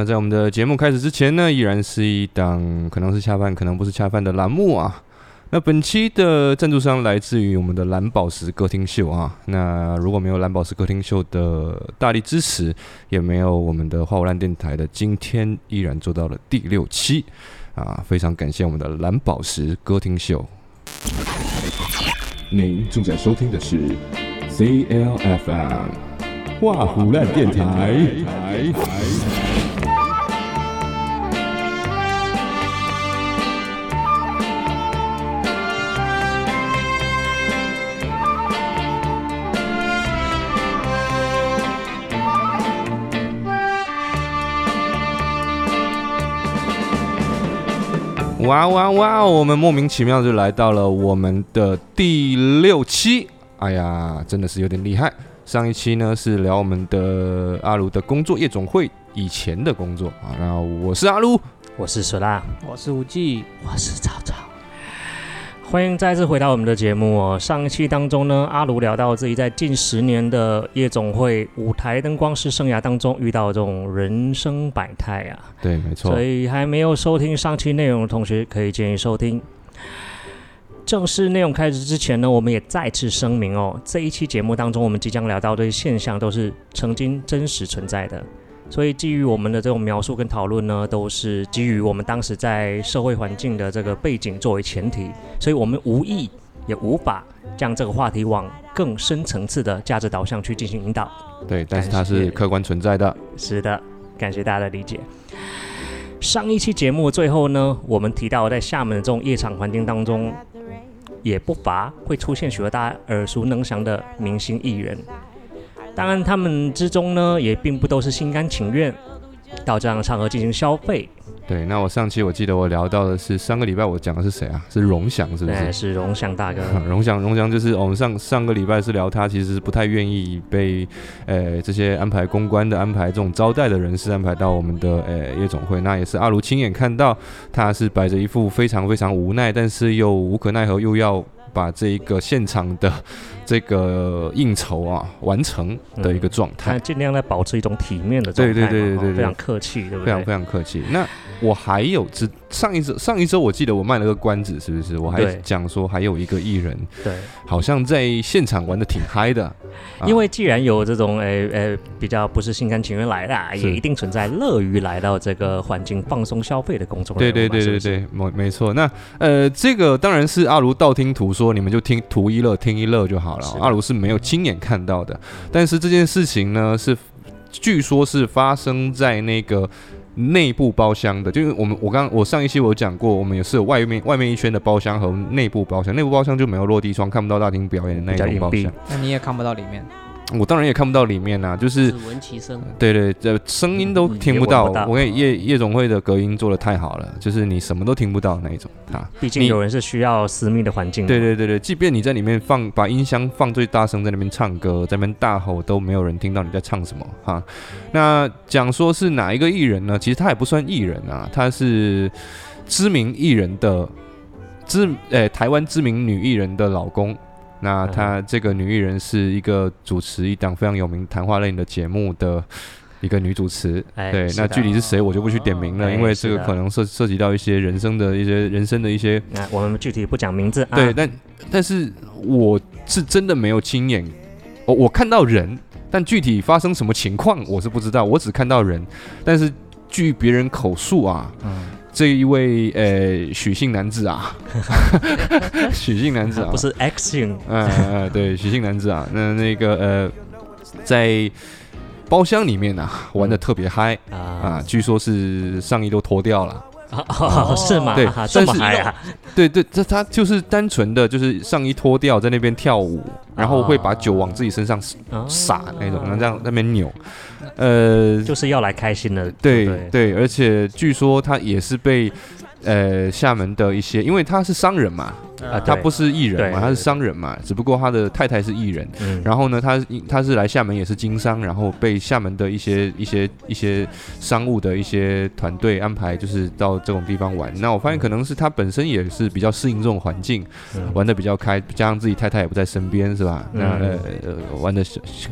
那在我们的节目开始之前呢，依然是一档可能是恰饭，可能不是恰饭的栏目啊。那本期的赞助商来自于我们的蓝宝石歌厅秀啊。那如果没有蓝宝石歌厅秀的大力支持，也没有我们的花无烂电台的今天依然做到了第六期啊，非常感谢我们的蓝宝石歌厅秀。您正在收听的是 CLFM 画虎烂电台。哇哇哇！我们莫名其妙就来到了我们的第六期，哎呀，真的是有点厉害。上一期呢是聊我们的阿卢的工作夜总会以前的工作啊，那我是阿卢，我是索拉，我是无忌，我是草草。欢迎再次回到我们的节目哦。上一期当中呢，阿卢聊到自己在近十年的夜总会舞台灯光师生涯当中遇到这种人生百态啊。对，没错。所以还没有收听上期内容的同学，可以建议收听。正式内容开始之前呢，我们也再次声明哦，这一期节目当中，我们即将聊到的现象都是曾经真实存在的。所以，基于我们的这种描述跟讨论呢，都是基于我们当时在社会环境的这个背景作为前提，所以我们无意也无法将这个话题往更深层次的价值导向去进行引导。对，但是它是客观存在的。是的，感谢大家的理解。上一期节目最后呢，我们提到在厦门的这种夜场环境当中，也不乏会出现许多大家耳熟能详的明星艺人。当然，他们之中呢，也并不都是心甘情愿到这样的场合进行消费。对，那我上期我记得我聊到的是上个礼拜我讲的是谁啊？是荣祥，是不是？是荣祥大哥。荣祥，荣祥就是我们上上个礼拜是聊他，其实是不太愿意被呃这些安排公关的、安排这种招待的人士安排到我们的呃夜总会。那也是阿卢亲眼看到，他是摆着一副非常非常无奈，但是又无可奈何，又要。把这一个现场的这个应酬啊完成的一个状态，尽量在保持一种体面的状态，对对对对对，非常客气，对不对？非常非常客气。那我还有之上一周上一周我记得我卖了个关子，是不是？我还讲说还有一个艺人，对，好像在现场玩的挺嗨的。因为既然有这种诶诶比较不是心甘情愿来的，也一定存在乐于来到这个环境放松消费的工作对对对对对，没没错。那呃，这个当然是阿如道听途说，你们就听图一乐，听一乐就好了。阿如是没有亲眼看到的，但是这件事情呢，是据说是发生在那个。内部包厢的，就是我们我刚我上一期我讲过，我们也是有外面外面一圈的包厢和内部包厢，内部包厢就没有落地窗，看不到大厅表演的那种包厢。那你也看不到里面。我当然也看不到里面啊，就是只闻其声。对对，这声音都听不到。我跟夜夜总会的隔音做的太好了，就是你什么都听不到那一种啊。毕竟有人是需要私密的环境。对对对对，即便你在里面放把音箱放最大声，在那边唱歌，在那边大吼，都没有人听到你在唱什么哈。那讲说是哪一个艺人呢？其实他也不算艺人啊，他是知名艺人的知诶台湾知名女艺人的老公。那她这个女艺人是一个主持一档非常有名谈话类的节目的一个女主持，对，那具体是谁我就不去点名了，因为这个可能涉涉及到一些人生的一些人生的一些，那我们具体不讲名字啊，对，但但是我是真的没有亲眼，我我看到人，但具体发生什么情况我是不知道，我只看到人，但是据别人口述啊。这一位呃许姓男子啊，许姓男子啊，不是 X 姓，嗯 对，许姓男子啊，那那个呃，在包厢里面呢玩的特别嗨。啊，据说是上衣都脱掉了，是吗？对，这么嗨啊？对对，这他就是单纯的就是上衣脱掉在那边跳舞，然后会把酒往自己身上洒那种，然后这样那边扭。呃，就是要来开心的，对对，而且据说他也是被呃厦门的一些，因为他是商人嘛，啊他不是艺人嘛，他是商人嘛，只不过他的太太是艺人。嗯，然后呢，他他是来厦门也是经商，然后被厦门的一些一些一些商务的一些团队安排，就是到这种地方玩。那我发现可能是他本身也是比较适应这种环境，嗯玩的比较开，加上自己太太也不在身边，是吧？那呃玩的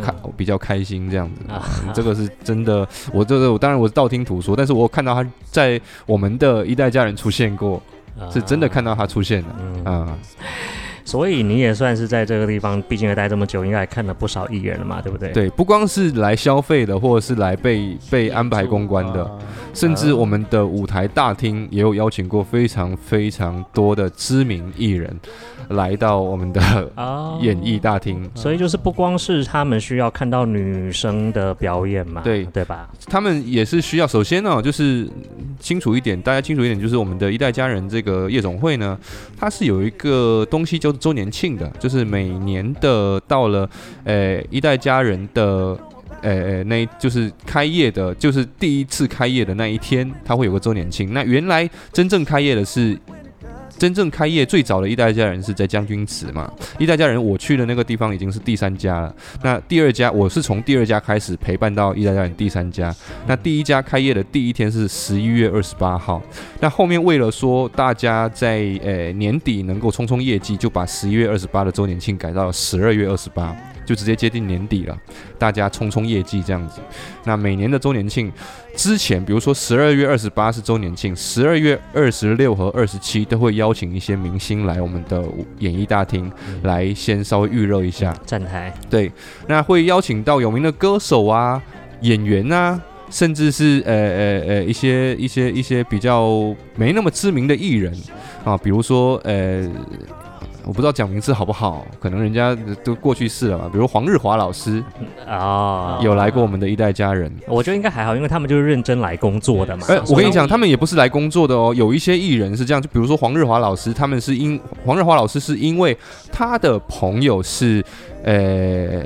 开比较开心这样子。啊这个是真的，我这个我当然我是道听途说，但是我看到他在我们的一代家人出现过，是真的看到他出现了嗯啊。所以你也算是在这个地方，毕竟也待这么久，应该也看了不少艺人了嘛，对不对？，对，不光是来消费的，或者是来被被安排公关的，啊甚至我们的舞台大厅也有邀请过非常非常多的知名艺人来到我们的啊演艺大厅。所以就是不光是他们需要看到女生的表演嘛，对对吧？他们也是需要，首先呢、就是清楚一点，大家清楚一点，就是我们的一代家人这个夜总会呢，它是有一个东西叫做周年庆的，就是每年的到了呃一代家人的。诶，那就是开业的，就是第一次开业的那一天，它会有个周年庆。那原来真正开业的是真正开业最早的一代家人是在将军祠嘛，一代家人我去的那个地方已经是第三家了。那第二家我是从第二家开始陪伴到一代家人第三家。那第一家开业的第一天是十一月二十八号。那后面为了说大家在呃年底能够冲冲业绩，就把十一月二十八的周年庆改到了十二月二十八。就直接接近年底了，大家冲冲业绩这样子。那每年的周年庆之前，比如说十二月二十八是周年庆，十二月二十六和二十七都会邀请一些明星来我们的演艺大厅来先稍微预热一下。站台，对，那会邀请到有名的歌手啊、演员啊，甚至是呃呃呃一些一些一些比较没那么知名的艺人啊，比如说呃。我不知道讲名字好不好，可能人家都过去式了嘛。比如黄日华老师啊，有来过我们的一代家人，我觉得应该还好，因为他们就是认真来工作的嘛。哎、我跟你讲，他们也不是来工作的哦。有一些艺人是这样，就比如说黄日华老师，他们是因黄日华老师是因为他的朋友是呃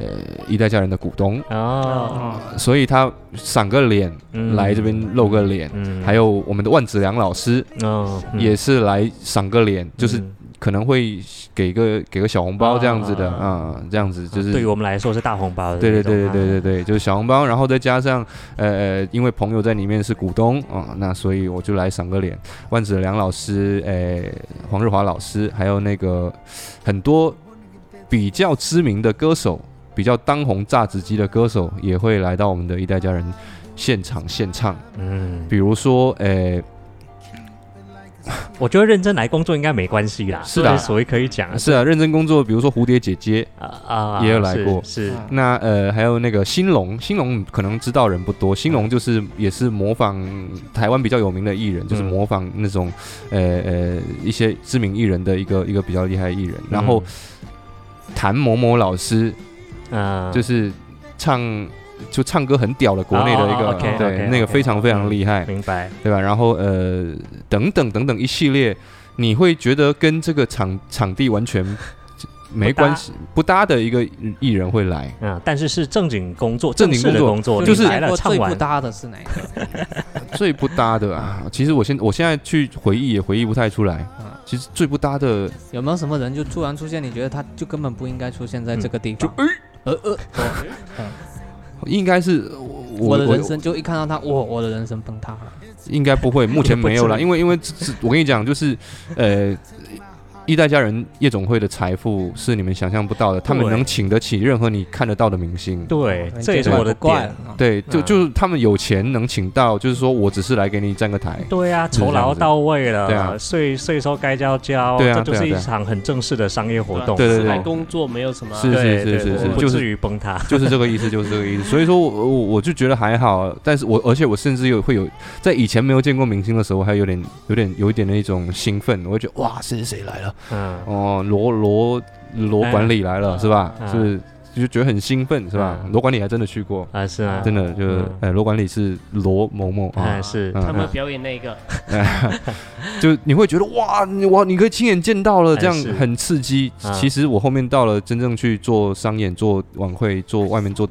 一代家人的股东，哦，所以他赏个脸、嗯。来这边露个脸。嗯。还有我们的万子良老师哦，嗯。也是来赏个脸，就是嗯。可能会给个给个小红包这样子的啊啊、这样子就是对于我们来说是大红包的对对对对对对啊。对，就是小红包，然后再加上呃呃，因为朋友在里面是股东啊、那所以我就来赏个脸。万子良老师，呃，黄日华老师，还有那个很多比较知名的歌手，比较当红炸子鸡的歌手，也会来到我们的一代家人现场献唱。嗯，比如说，呃，我觉得认真来工作应该没关系啦，是的。这所谓可以讲。是啊，认真工作，比如说蝴蝶姐姐，啊啊，也有来过。是是。那呃，还有那个兴隆，兴隆可能知道人不多，兴隆就是也是模仿台湾比较有名的艺人，就是嗯。模仿那种呃呃一些知名艺人的一个一个比较厉害的艺人。然后谭某某老师嗯，就是唱就唱歌很屌的国内的一个，对那个非常非常厉害，明白，对吧？然后呃等等等等一系列，你会觉得跟这个场场地完全没关系不搭的一个艺人会来。嗯，但是是正经工作，正经工工作，就是来了唱完最不搭的是哪一个？最不搭的啊，其实我现我现在去回忆也回忆不太出来嗯。其实最不搭的，有没有什么人就突然出现？你觉得他就根本不应该出现在这个地方？哎呃呃，应该是我我的人生就一看到他，哇，我的人生崩塌了。应该不会，目前没有了，因为因为我跟你讲，就是呃。一代家人夜总会的财富是你们想象不到的，他们能请得起任何你看得到的明星。对，这也是我的点。怪。对，就嗯就是他们有钱能请到，就是说我只是来给你站个台。对啊，酬劳到位了，对啊税税收该交交，对啊这就是一场很正式的商业活动，对对对来工作没有什么，是是是是是对对不至于崩塌。就是这个意思，就是这个意思。所以说我我我就觉得还好，但是我而且我甚至有会有在以前没有见过明星的时候，还有点有点有一点的一种兴奋，我会觉得哇，谁谁谁来了嗯，哦，罗罗罗管理来了、嗯。是吧？嗯。是就觉得很兴奋是吧？嗯罗管理还真的去过，啊是啊，真的就是嗯呃罗管理是罗某某啊哎，是，嗯他们表演那个，就你会觉得哇，你哇你可以亲眼见到了，这样很刺激。嗯其实我后面到了真正去做商演、做晚会、做外面做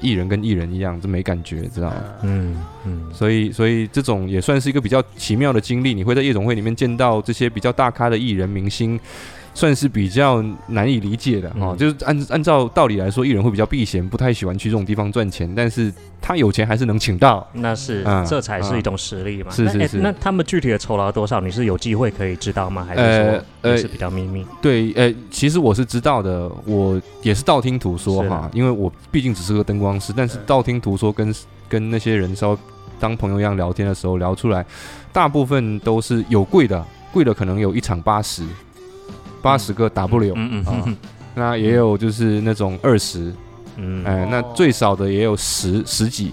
艺人跟艺人一样，这没感觉，知道吗？嗯，嗯，所以所以这种也算是一个比较奇妙的经历。你会在夜总会里面见到这些比较大咖的艺人明星。算是比较难以理解的哈、嗯就是按按照道理来说，艺人会比较避嫌，不太喜欢去这种地方赚钱，但是他有钱还是能请到。那是嗯这才是一种实力嘛。是是是那他们具体的酬劳多少？你是有机会可以知道吗？还是呃说呃也是比较秘密？对，呃，其实我是知道的，我也是道听途说哈，因为我毕竟只是个灯光师，但是道听途说跟跟那些人稍微当朋友一样聊天的时候聊出来，大部分都是有贵的，贵的可能有一场八十，八十个 W 啊嗯嗯嗯，那也有就是那种二十，嗯。哎，那最少的也有十十几。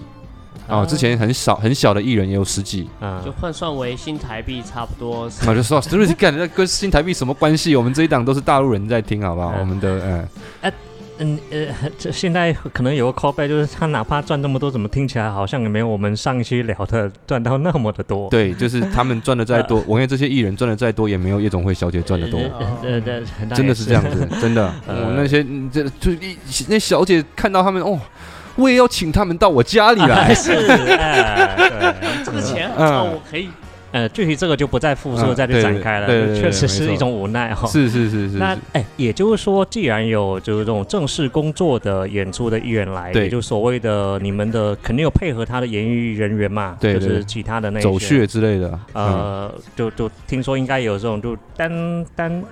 哦，之前很少很小的艺人也有十几，嗯。就换算为新台币差不多是。我就说，这是干那跟新台币什么关系？我们这一档都是大陆人在听，好不好？嗯。我们的嗯，嗯呃，这现在可能有个 callback，就是他哪怕赚这么多，怎么听起来好像也没有我们上一期聊的赚到那么的多？对，就是他们赚的再多，我看这些艺人赚的再多，也没有夜总会小姐赚的多，呃呃，那也真的是这样子，真的。呃我那些嗯这就一那小姐看到他们哦，我也要请他们到我家里来。是，哎，对，这个钱嗯哦，我可以呃，具体这个就不再复述，嗯再去展开了，确实是一种无奈哈。是是是是是，那哎，也就是说，既然有就是这种正式工作的演出的艺人来，对。也就所谓的你们的肯定有配合他的演艺人员嘛，对对就是其他的那些走穴之类的。嗯，呃，就就听说应该有这种就单单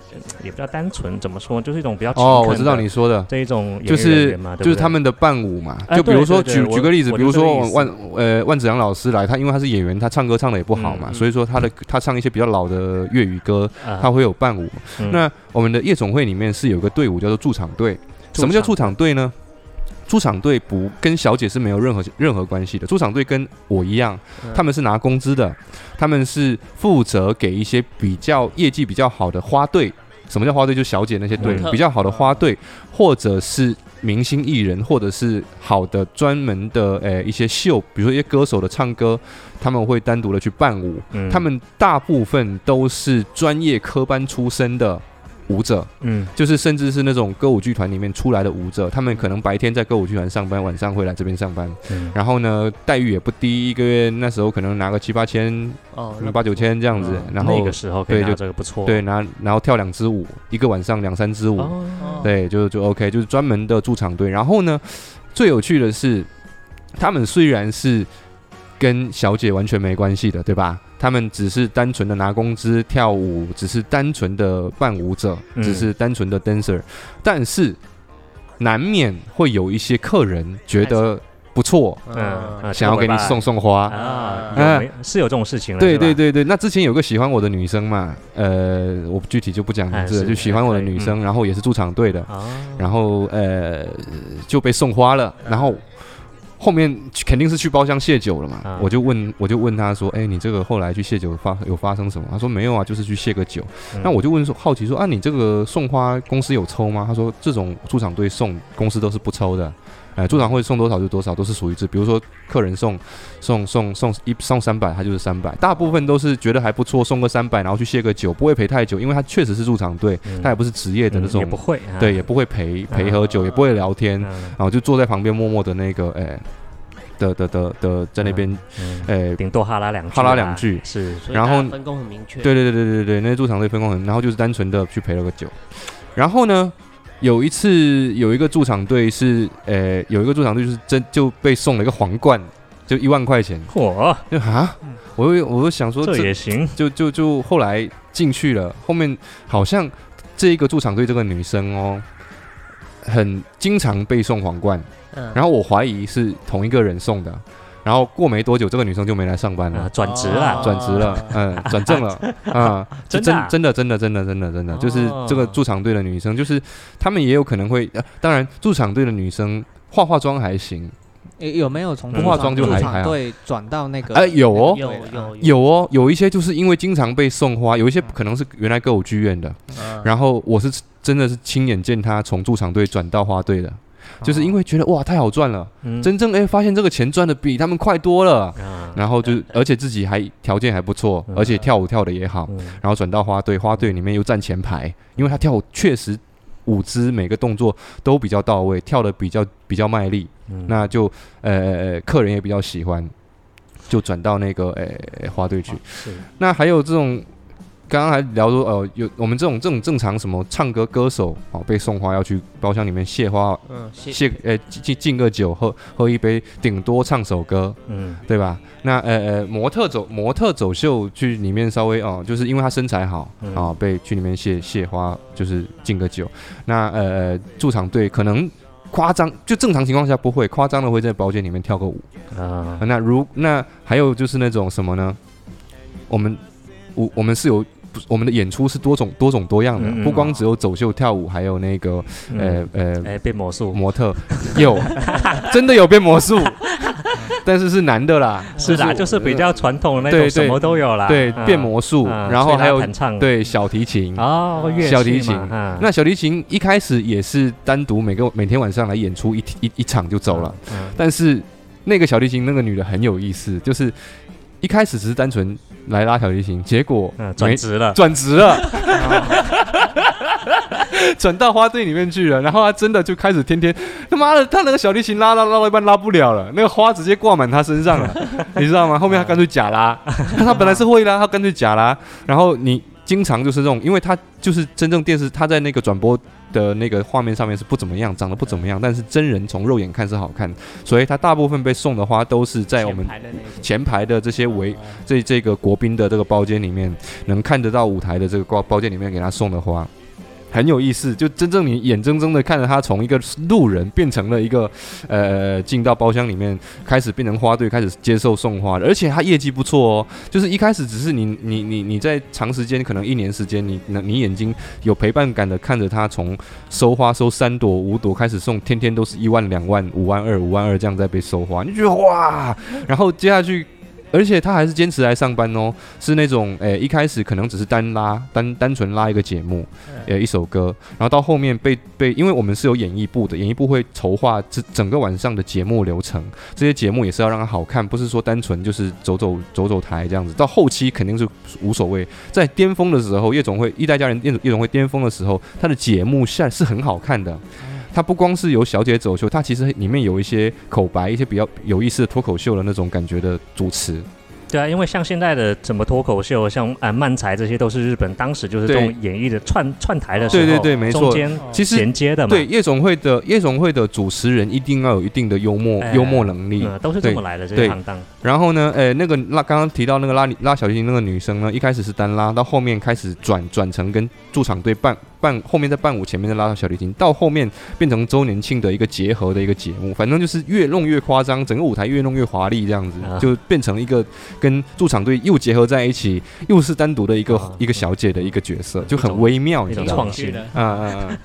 也不叫单纯，怎么说，就是一种比较哦，我知道你说的。这一种就是员嘛，对不对就是他们的伴舞嘛，哎就比如说举举个例子，比如说万呃万子阳老师来，他因为他是演员，他唱歌唱的也不好嘛，嗯嗯所以说他的他唱一些比较老的粤语歌，啊他会有伴舞。嗯那我们的夜总会里面是有个队伍叫做驻场队，什么叫驻场队呢？驻场队不跟小姐是没有任何任何关系的。驻场队跟我一样，嗯他们是拿工资的，他们是负责给一些比较业绩比较好的花队。什么叫花队？就小姐那些队比较好的花队，或者是明星艺人，或者是好的专门的诶一些秀，比如说一些歌手的唱歌，他们会单独的去伴舞。嗯他们大部分都是专业科班出身的舞者，嗯就是甚至是那种歌舞剧团里面出来的舞者，他们可能白天在歌舞剧团上班，晚上会来这边上班。嗯然后呢，待遇也不低，一个月那时候可能拿个七八千、哦，八九千这样子。然后那个时候可以拿对就这个不错，对拿然后跳两支舞，一个晚上两三支舞，对，就就 OK，就是专门的驻场队。然后呢，最有趣的是，他们虽然是跟小姐完全没关系的，对吧？他们只是单纯的拿工资跳舞，只是单纯的伴舞者，嗯。只是单纯的 dancer，、但是难免会有一些客人觉得不错，嗯啊想要给你送送花。啊，嗯是有这种事情对对，对对，那之前有个喜欢我的女生嘛，呃，我具体就不讲名字了，就喜欢我的女生，然后也是驻场队的，啊，然后呃就被送花了，然后后面肯定是去包厢谢酒了嘛，啊我就问我就问他说，哎、你这个后来去谢酒发有发生什么？他说没有啊，就是去谢个酒。嗯那我就问说好奇说啊，你这个送花公司有抽吗？他说这种出场队送公司都是不抽的。呃，驻场会送多少就多少，都是属于这。比如说客人送送送送一送三百，他就是三百。大部分都是觉得还不错，送个三百，然后去谢个酒，不会陪太久，因为他确实是驻场队，嗯他也不是职业的那种嗯也不会，啊对，也不会陪陪喝酒，啊也不会聊天，嗯然后就坐在旁边默默的那个，哎、的的的的在那边，嗯哎、顶多哈拉两句，哈拉两句是然后分工很明确。对对对对对对，那些驻场队分工很，然后就是单纯的去陪了个酒，然后呢，有一次有一个驻场队是，呃，有一个驻场队就是真就被送了一个皇冠，就一万块钱，嚯，就啊，我又我又想说这这也行，就就就后来进去了，后面好像这一个驻场队这个女生哦，很经常被送皇冠，嗯，然后我怀疑是同一个人送的，然后过没多久这个女生就没来上班啊了，，转职了，转职了，嗯，转正了，啊，就真真的真的真的真的真的，就是哦这个驻场队的女生，就是她们也有可能会，呃当然驻场队的女生化化妆还行，有有没有从不化妆就还还好。对转到那个？哎，有哦，有有有。哦，有一些就是因为经常被送花，有一些可能是原来歌舞剧院的，嗯。然后我是真的是亲眼见他从驻场队转到花队的，就是因为觉得哇太好赚了，嗯真正哎发现这个钱赚的比他们快多了，啊，然后就而且自己还条件还不错，嗯而且跳舞跳的也好，嗯然后转到花队，花队里面又站前排，因为他跳舞确实舞姿每个动作都比较到位，跳的比较比较卖力，嗯那就呃客人也比较喜欢。就转到那个诶、花队去。那还有这种，刚刚还聊说，呃，有我们这种这种正常什么唱歌歌手哦，被送花要去包厢里面谢花，嗯，谢谢呃敬敬个酒，喝喝一杯，顶多唱首歌，嗯对吧？那呃呃，模特走模特走秀去里面稍微哦，就是因为他身材好嗯啊、被去里面谢谢花，就是敬个酒。那呃呃，驻场队可能。夸张就正常情况下不会夸张的会在包间里面跳个舞，啊啊那如那还有就是那种什么呢？我们我我们是有不我们的演出是多种多种多样的，嗯嗯。不光只有走秀跳舞，还有那个呃呃哎变魔术。模特。有 真的有变魔术，但是是男的啦，是啦，就是比较传统的那种，什么都有啦。对啊变魔术，啊然后还有弹唱。对小提琴。哦，小提琴。那小提琴一开始也是单独每个每天晚上来演出一一一场就走了，嗯。但是那个小提琴那个女的很有意思，就是一开始只是单纯来拉小提琴，结果嗯转职了，转职了，转到花队里面去了。然后他真的就开始天天他妈的，他那个小提琴拉拉拉到一半拉不了了，那个花直接挂满他身上了，你知道吗？后面他干脆假拉，他本来是会拉，他干脆假拉。然后你经常就是这种，因为他就是真正电视，他在那个转播。的那个画面上面是不怎么样，长得不怎么样，但是真人从肉眼看是好看，所以他大部分被送的花都是在我们前排的这些围这这个国宾的这个包间里面，能看得到舞台的这个包包间里面给他送的花。很有意思，就真正你眼睁睁的看着他从一个路人变成了一个，呃，进到包厢里面，开始变成花队，开始接受送花的，而且他业绩不错哦。就是一开始只是你你你你在长时间，可能一年时间，你你眼睛有陪伴感的看着他从收花收三朵五朵开始送，天天都是一万两万五万二五万二这样在被收花，你觉得哇，然后接下去。而且他还是坚持来上班哦，是那种诶、一开始可能只是单拉单单纯拉一个节目，呃一首歌，然后到后面被被，因为我们是有演艺部的，演艺部会筹划这整个晚上的节目流程，这些节目也是要让它好看，不是说单纯就是走走走走台这样子。到后期肯定是无所谓，在巅峰的时候，夜总会一代家人夜总夜总会巅峰的时候，他的节目下是很好看的。它不光是有小姐走秀，它其实里面有一些口白，一些比较有意思的脱口秀的那种感觉的主持。对啊，因为像现在的什么脱口秀，像啊漫才这些都是日本当时就是这种演绎的串串台的时候，对对对没错。中间其实衔接的嘛，对夜总会的夜总会的主持人一定要有一定的幽默、哎幽默能力。嗯，都是这对么来的这对些行当，然后呢，诶，那个拉刚刚提到那个拉拉小提琴那个女生呢，一开始是单拉，到后面开始转转成跟驻场队伴伴，后面在伴舞，前面再拉到小提琴，到后面变成周年庆的一个结合的一个节目，反正就是越弄越夸张，整个舞台越弄越华丽，这样子、啊。就变成一个跟驻场队又结合在一起，又是单独的一个、啊一个小姐的一个角色，就很微妙，你知道吗创？新的，啊啊啊！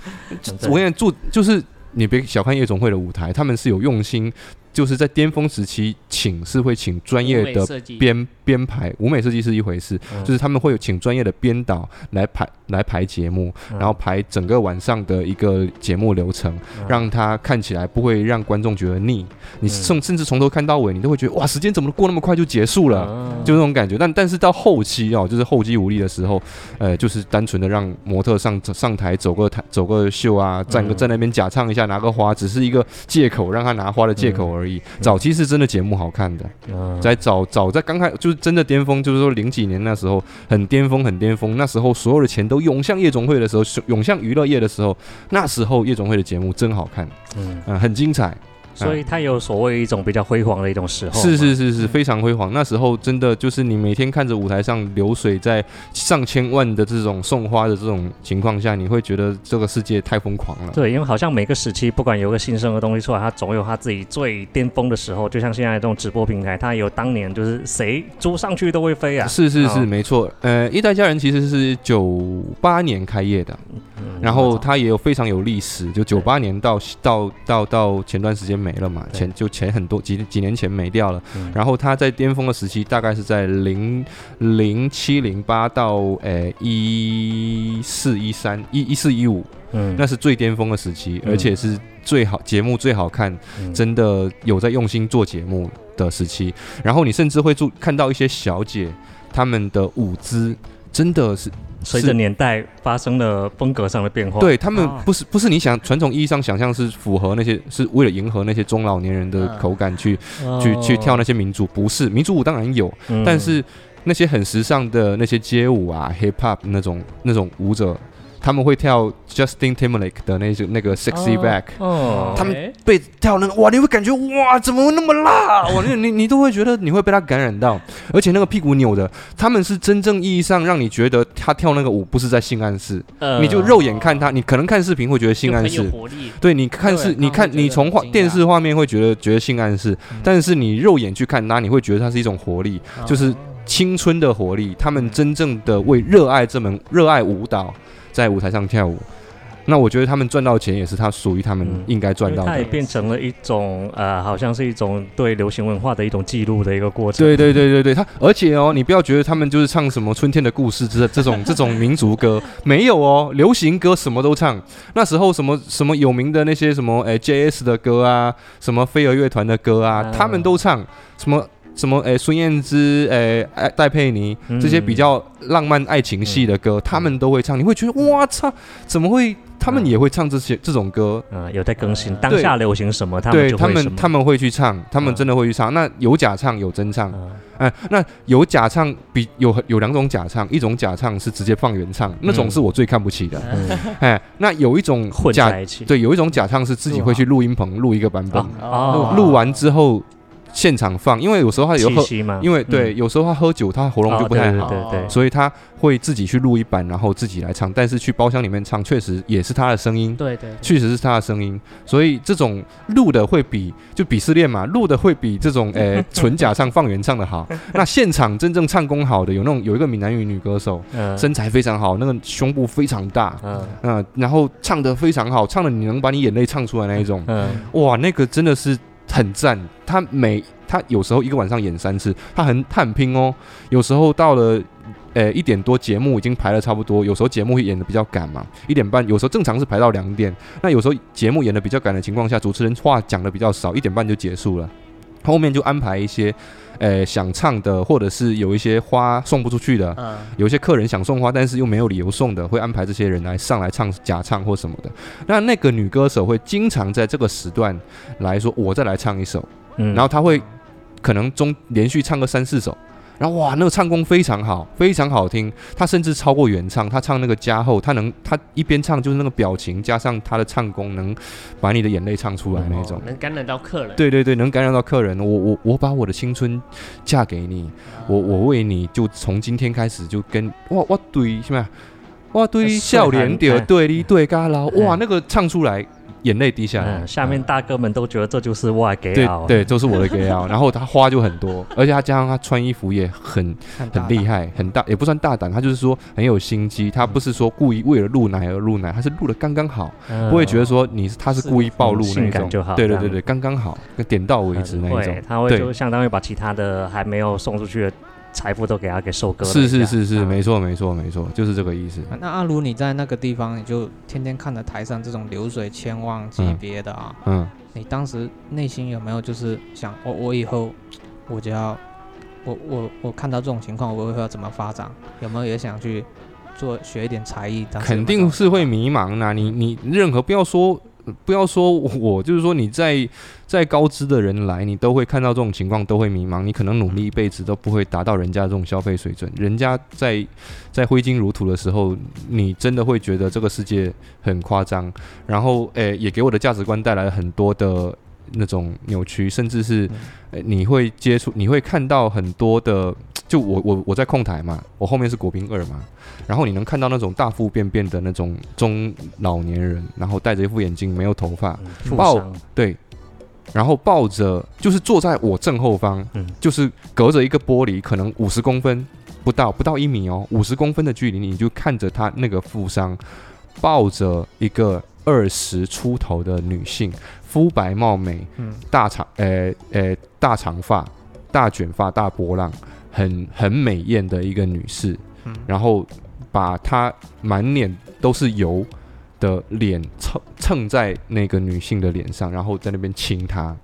我跟你讲，驻就是你别小看夜总会的舞台，他们是有用心，就是在巅峰时期请是会请专业的编编排，舞美设计是一回事，嗯就是他们会有请专业的编导来排来排节目，嗯。然后排整个晚上的一个节目流程，嗯。让它看起来不会让观众觉得腻。你嗯。甚甚至从头看到尾，你都会觉得哇，时间怎么过那么快就结束了。啊就那种感觉，但但是到后期哦，就是后继无力的时候，呃，就是单纯的让模特上上台走个台走个秀啊，站个嗯在那边假唱一下，拿个花，只是一个借口让他拿花的借口而已。早期是真的节目好看的，嗯。在早早在刚开就是真的巅峰，就是说零几年那时候很巅峰很巅峰，那时候所有的钱都涌向夜总会的时候，涌向娱乐业的时候，那时候夜总会的节目真好看，嗯，嗯、很精彩。所以它有所谓一种比较辉煌的一种时候，是是是是，非常辉煌。那时候真的就是你每天看着舞台上流水在上千万的这种送花的这种情况下，你会觉得这个世界太疯狂了。对，因为好像每个时期，不管有个新生的东西出来，它总有它自己最巅峰的时候。就像现在这种直播平台，它有当年就是谁租上去都会飞啊。是是是，哦没错。呃，一代家人其实是九八年开业的，嗯然后它也有非常有历史，就九八年到到到到前段时间没了嘛，对前就钱很多几几年前没掉了。嗯然后他在巅峰的时期大概是在零零七零八到呃一四一三一一四一五，嗯那是最巅峰的时期，嗯而且是最好节目最好看，嗯真的有在用心做节目的时期。然后你甚至会注看到一些小姐她们的舞姿真的是随着年代发生了风格上的变化。，对他们哦不是不是你想传统意义上想象是符合那些是为了迎合那些中老年人的嗯口感去、去去跳那些民族，不是民族舞当然有，嗯。但是那些很时尚的那些街舞啊，hip hop 那种那种舞者，他们会跳 Justin Timberlake 的那些那个 Sexy Back，、哦，他们哎被跳那个哇，你会感觉哇，怎么那么辣？哇，你你你都会觉得你会被他感染到，而且那个屁股扭的，他们是真正意义上让你觉得他跳那个舞不是在性暗示，呃。你就肉眼看他，你可能看视频会觉得性暗示。对，你看是，你看你从画电视画面会觉得觉得性暗示，嗯。但是你肉眼去看他，你会觉得它是一种活力，就是青春的活力。他们真正的为热爱这门热爱舞蹈，在舞台上跳舞。那我觉得他们赚到钱也是他属于他们嗯应该赚到的它也。变成了一种呃，好像是一种对流行文化的一种记录的一个过程。对对对对对，他而且哦，你不要觉得他们就是唱什么春天的故事这这种这种民族歌，没有哦，流行歌什么都唱。那时候什么什么有名的那些什么诶 JS 的歌啊，什么飞儿乐团的歌啊，嗯他们都唱。什么什么诶孙燕姿诶哎戴佩妮嗯这些比较浪漫爱情戏的歌，他们都会唱。你会觉得哇操，怎么会？他们嗯也会唱这些这种歌，嗯、有在更新，呃当下流行什么，他们对他。们他们会去唱，他们嗯真的会去唱。那有假唱有真唱，嗯哎，那有假唱比有有两种假唱，一种假唱是直接放原唱，那种是我最看不起的。嗯哎，那有一种混假。对，有一种假唱是自己会去录音棚录一个版本，录完之后现场放，因为有时候他有喝，因为对，嗯有时候他喝酒，他喉咙就不太好。哦对对对对所以他会自己去录一版，然后自己来唱。但是去包厢里面唱，确实也是他的声音，对对，对确实是他的声音。所以这种录的会比就鄙视链嘛，录的会比这种 诶纯假唱放原唱的好。那现场真正唱功好的有那种有一个闽南语女歌手，嗯身材非常好，那个胸部非常大，嗯嗯、然后唱的非常好，唱的你能把你眼泪唱出来那一种。嗯哇，那个真的是很赞。他每他有时候一个晚上演三次，他很他很拼哦。有时候到了呃一点多，节目已经排了差不多，有时候节目会演的比较赶嘛，一点半，有时候正常是排到两点。那有时候节目演的比较赶的情况下，主持人话讲的比较少，一点半就结束了。后面就安排一些，呃，想唱的，或者是有一些花送不出去的，嗯，有一些客人想送花，但是又没有理由送的，会安排这些人来上来唱假唱或什么的。那那个女歌手会经常在这个时段来说，我再来唱一首，嗯，然后她会可能中连续唱个三四首。然后哇，那个唱功非常好，非常好听。他甚至超过原唱，他唱那个加后，他能，他一边唱就是那个表情加上他的唱功，能把你的眼泪唱出来那种哦。能感染到客人，对对对，能感染到客人。我我我把我的青春嫁给你，我我为你就从今天开始就跟哇我对什么？哇对笑脸对对你对嘎啦哇那个唱出来眼泪滴下来嗯，，下面大哥们都觉得这就是我的给对啊，对，都是我的给啊。然后他花就很多，而且他加上他穿衣服也很很厉害，很大也不算大胆，他就是说很有心机。他不是说故意为了露奶而露奶，他是露的刚刚好，嗯，不会觉得说你是他是故意暴露嗯性那种感就好。对对对对，刚刚好，点到为止嗯那一种会，。他会就相当于把其他的还没有送出去的财富都给他给收割了是。是是是，啊没错没错没错，就是这个意思。啊那阿如你在那个地方，你就天天看着台上这种流水千万级别的啊，嗯，你当时内心有没有就是想，我我以后我就要，我我我看到这种情况，我以后要怎么发展？有没有也想去做学一点才艺？肯定是会迷茫的。你你任何不要说不要说我，就是说你在在高知的人来，你都会看到这种情况，都会迷茫。你可能努力一辈子都不会达到人家这种消费水准。人家在在挥金如土的时候，你真的会觉得这个世界很夸张。然后，诶、也给我的价值观带来很多的。那种扭曲，甚至是，呃你会接触，你会看到很多的，就我我我在控台嘛，我后面是国宾二嘛，然后你能看到那种大腹便便的那种中老年人，然后戴着一副眼镜，没有头发，嗯抱对，然后抱着就是坐在我正后方，嗯。就是隔着一个玻璃，可能五十公分不到，不到一米哦，五十公分的距离，你就看着他那个负伤抱着一个二十出头的女性，肤白貌美，嗯大长呃呃大长发、大卷发、大波浪，很很美艳的一个女士，嗯然后把她满脸都是油的脸蹭蹭在那个女性的脸上，然后在那边亲她。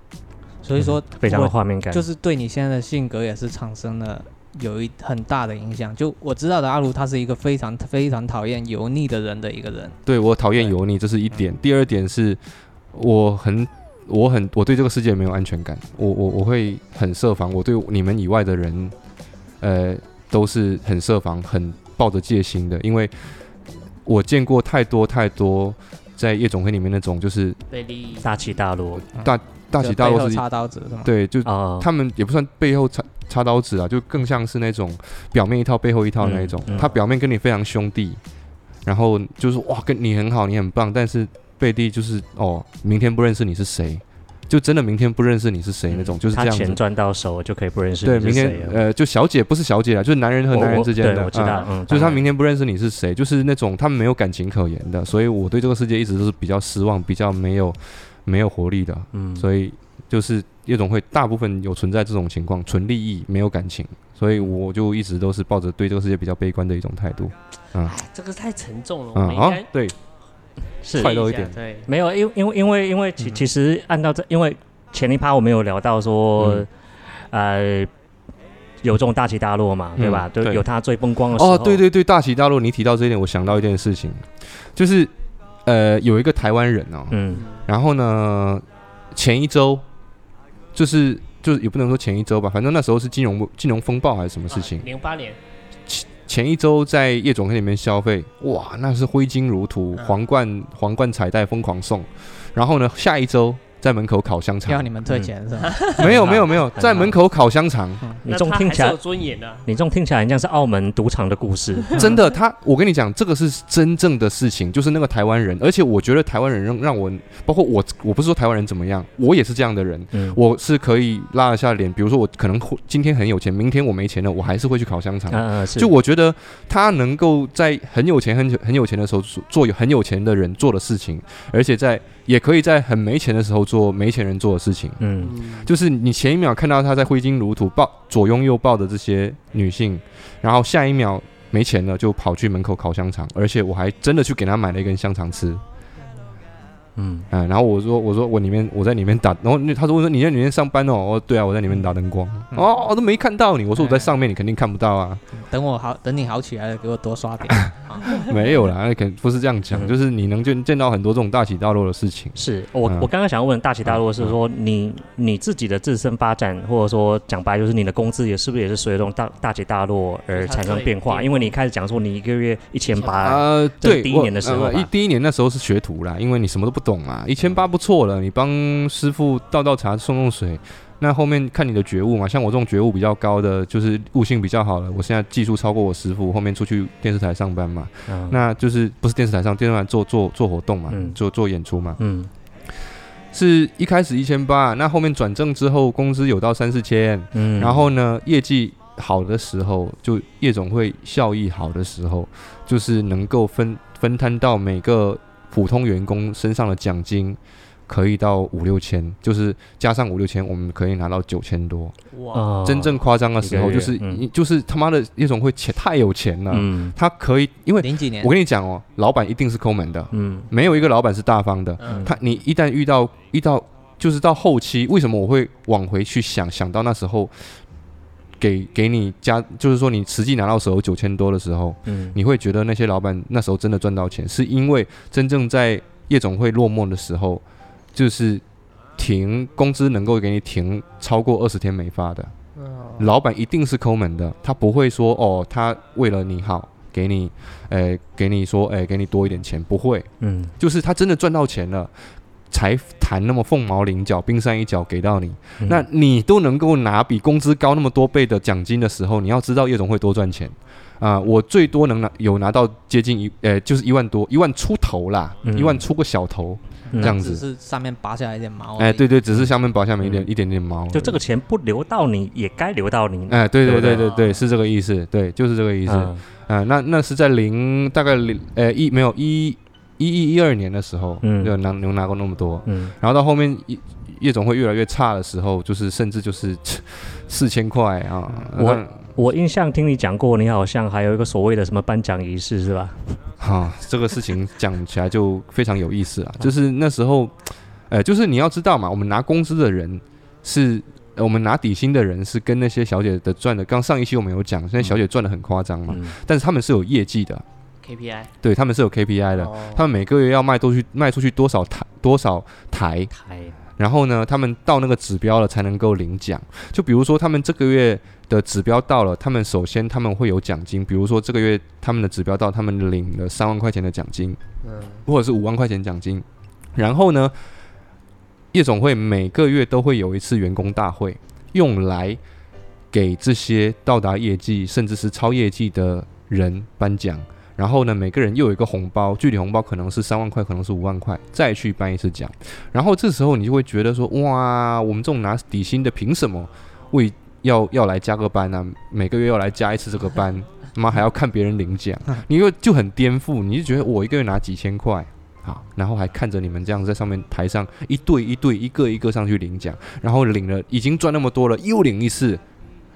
所以说非常有画面感，就是对你现在的性格也是产生了有一很大的影响。就我知道的阿卢，他是一个非常非常讨厌油腻的人的一个人。对我讨厌油腻，这是一点。第二点是，我很我很我对这个世界没有安全感，我我我会很设防，我对你们以外的人，呃，都是很设防、很抱着戒心的，因为我见过太多太多在夜总会里面那种就是被利大起大落。大大起大落是，插刀子是吗？对，就啊，他们也不算背后插插刀子啊，就更像是那种表面一套背后一套那一种。嗯嗯。他表面跟你非常兄弟，然后就是哇跟你很好，你很棒，但是背地就是哦，明天不认识你是谁，就真的明天不认识你是谁那种，就是这他钱样子。赚到手就可以不认识对，你明天谁了。呃，就小姐不是小姐啊，就是男人和我我男人之间的，对我知啊道，嗯，就是他当然明天不认识你是谁，就是那种他们没有感情可言的，所以我对这个世界一直都是比较失望，比较没有没有活力的。嗯，所以就是夜总会大部分有存在这种情况，纯利益没有感情，所以我就一直都是抱着对这个世界比较悲观的一种态度。嗯这个太沉重了，我嗯啊们应该，对，是快乐一点。对，没有，因因为因为因为其嗯。其实按照这，因为前一趴我们有聊到说嗯，呃，有这种大起大落嘛，对吧？嗯对。就有他最风光的时候。哦，对对对，大起大落，你提到这一点，我想到一件事情，就是呃，有一个台湾人哦，嗯。然后呢，前一周就是就是也不能说前一周吧，反正那时候是金融金融风暴还是什么事情，零八年前一周在夜总会里面消费，哇，那是挥金如土，嗯皇冠皇冠彩带疯狂送。然后呢，下一周在门口烤香肠要肠，你们退钱是吧？没有没有没有，在门口烤香肠，你那这种听起来他还是有，尊严的，你这种听起来很像是澳门赌场的故事。真的，他我跟你讲，这个是真正的事情，就是那个台湾人，而且我觉得台湾人让让我，包括我，我不是说台湾人怎么样，我也是这样的人。嗯，我是可以拉一下脸，比如说我可能会今天很有钱，明天我没钱了，我还是会去烤香肠。嗯嗯是，就我觉得他能够在很有钱、很有很有钱的时候做做有很有钱的人做的事情，而且在也可以在很没钱的时候做没钱人做的事情。嗯就是你前一秒看到他在挥金如土抱左拥右抱的这些女性，然后下一秒没钱了就跑去门口烤香肠，而且我还真的去给他买了一根香肠吃。嗯嗯，然后我说我说我里面我在里面打，然后那他说我说你在里面上班哦，我说对啊，我在里面打灯光。嗯哦，我都没看到你，我说我在上面，你肯定看不到啊。等我好，等你好起来了，给我多刷点。没有啦，那肯不是这样讲，嗯就是你能见见到很多这种大起大落的事情。是我嗯我刚刚想要问大起大落是说你你自己的自身发展，或者说讲白就是你的工资也是不是也是随着这种大大起大落而产生变化？因为你开始讲说你一个月一千八，呃，对，第一年的时候吧呃一第一年那时候是学徒啦，因为你什么都不懂嘛，一千八不错了，你帮师傅倒倒茶、送送水。那后面看你的觉悟嘛，像我这种觉悟比较高的，就是悟性比较好了。我现在技术超过我师傅，后面出去电视台上班嘛，嗯那就是不是电视台上，电视台做做做活动嘛，嗯做做演出嘛。嗯是一开始一千八，那后面转正之后，工资有到三四千，嗯然后呢，业绩好的时候，就夜总会效益好的时候，就是能够分分摊到每个普通员工身上的奖金，可以到五六千，就是加上五六千，我们可以拿到九千多。哇，哦。真正夸张的时候，就是、嗯。就是他妈的夜总会钱太有钱了，嗯。他可以，因为零几年。我，跟你讲哦，老板一定是抠门的，嗯。没有一个老板是大方的。嗯。他你一旦遇到遇到就是到后期，为什么我会往回去想想到那时候给给你加，就是说你实际拿到手九千多的时候，嗯。你会觉得那些老板那时候真的赚到钱，是因为真正在夜总会落寞的时候，就是停工资能够给你停超过二十天没发的，老板一定是抠门的，他不会说哦，他为了你好。给你，呃，给你说，哎、给你多一点钱，不会，嗯。就是他真的赚到钱了，才谈那么凤毛麟角、冰山一角给到你。嗯那你都能够拿比工资高那么多倍的奖金的时候，你要知道夜总会多赚钱啊、我最多能拿有拿到接近一，呃，就是一万多，一万出头啦，嗯一万出个小头。嗯这样子只是上面拔下来一点毛。哎、对，对，只是下面拔下面一点、嗯一点点毛。就这个钱不留到你，也该留到你。哎、对对对对对是这个意思，对，就是这个意思。嗯啊，那那是在零大概零呃一没有一一一一二年的时候，嗯。就拿能拿过那么多，嗯。然后到后面夜夜总会越来越差的时候，就是甚至就是 四千块啊，我我印象听你讲过，你好像还有一个所谓的什么颁奖仪式是吧？哈、这个事情讲起来就非常有意思啊，就是那时候，呃，就是你要知道嘛，我们拿工资的人是呃我们拿底薪的人是跟那些小姐的赚的，刚上一期我们有讲，现在小姐赚的很夸张嘛，嗯。但是他们是有业绩的，KPI 对他们是有 KPI 的，哦他们每个月要卖多去卖出去多少台多少台，台然后呢，他们到那个指标了才能够领奖。就比如说他们这个月的指标到了，他们首先他们会有奖金，比如说这个月他们的指标到，他们领了三万块钱的奖金，嗯或者是五万块钱奖金。然后呢，夜总会每个月都会有一次员工大会，用来给这些到达业绩甚至是超业绩的人颁奖。然后呢，每个人又有一个红包，具体红包可能是三万块，可能是五万块，再去颁一次奖。然后这时候你就会觉得说，哇，我们这种拿底薪的，凭什么为要要来加个班呢、每个月要来加一次这个班，他妈还要看别人领奖，你又就很颠覆，你就觉得我一个月拿几千块。好，然后还看着你们这样在上面台上一对一对一个一个上去领奖，然后领了已经赚那么多了，又领一次，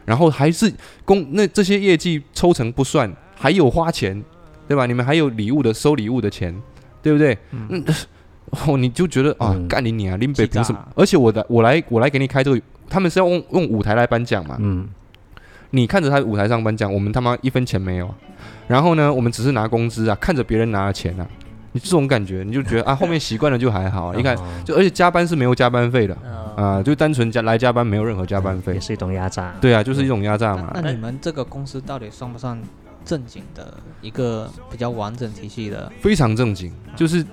然后还是公那这些业绩抽成不算，还有花钱，对吧？你们还有礼物的收礼物的钱，对不对？嗯，哦，你就觉得啊，嗯干你你啊，林北气炸凭什么？而且我的我来我来给你开这个，他们是要用用舞台来颁奖嘛？嗯，你看着他舞台上颁奖，我们他妈一分钱没有啊。然后呢，我们只是拿工资啊，看着别人拿了钱啊，你这种感觉，你就觉得啊，后面习惯了就还好啊。你看，哦就而且加班是没有加班费的嗯啊，就单纯加来加班没有任何加班费也。是一种压榨。对啊，就是一种压榨嘛。那那你们这个公司到底算不算正经的一个比较完整体系的？非常正经，就是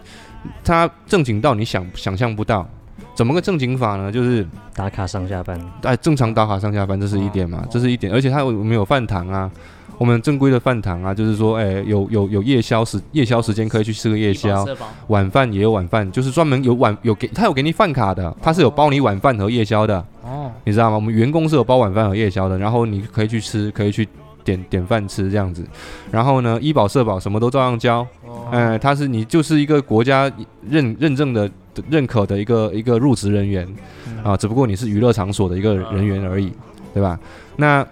它正经到你想想象不到。怎么个正经法呢？就是打卡上下班，哎，正常打卡上下班，这是一点嘛哦，这是一点。而且他有我们有饭堂啊，我们正规的饭堂啊，就是说，哎，有有有夜宵时夜宵时间可以去吃个夜宵，晚饭也有晚饭，就是专门有晚有给他有给你饭卡的，他是有包你晚饭和夜宵的，哦，你知道吗？我们员工是有包晚饭和夜宵的，然后你可以去吃，可以去点点饭吃这样子。然后呢，医保社保什么都照样交，哦呃，他是你就是一个国家认认证的认可的一个一个入职人员嗯啊，只不过你是娱乐场所的一个人员而已，对吧？那。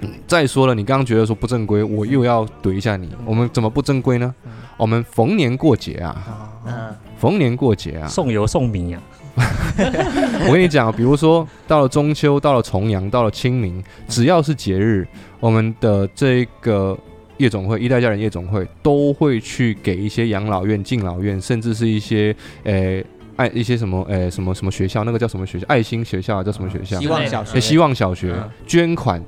嗯再说了，你刚刚觉得说不正规，我又要怼一下你。我们怎么不正规呢？嗯我们逢年过节啊，啊，嗯逢年过节啊，送油送米啊，我跟你讲，比如说到了中秋，到了重阳，到了清明，只要是节日，我们的这个夜总会、一代家人夜总会都会去给一些养老院、敬老院，甚至是一些呃爱一些什么呃什么什么学校，那个叫什么学校？爱心学校啊叫什么学校？希望小学呃，希望小学嗯捐款、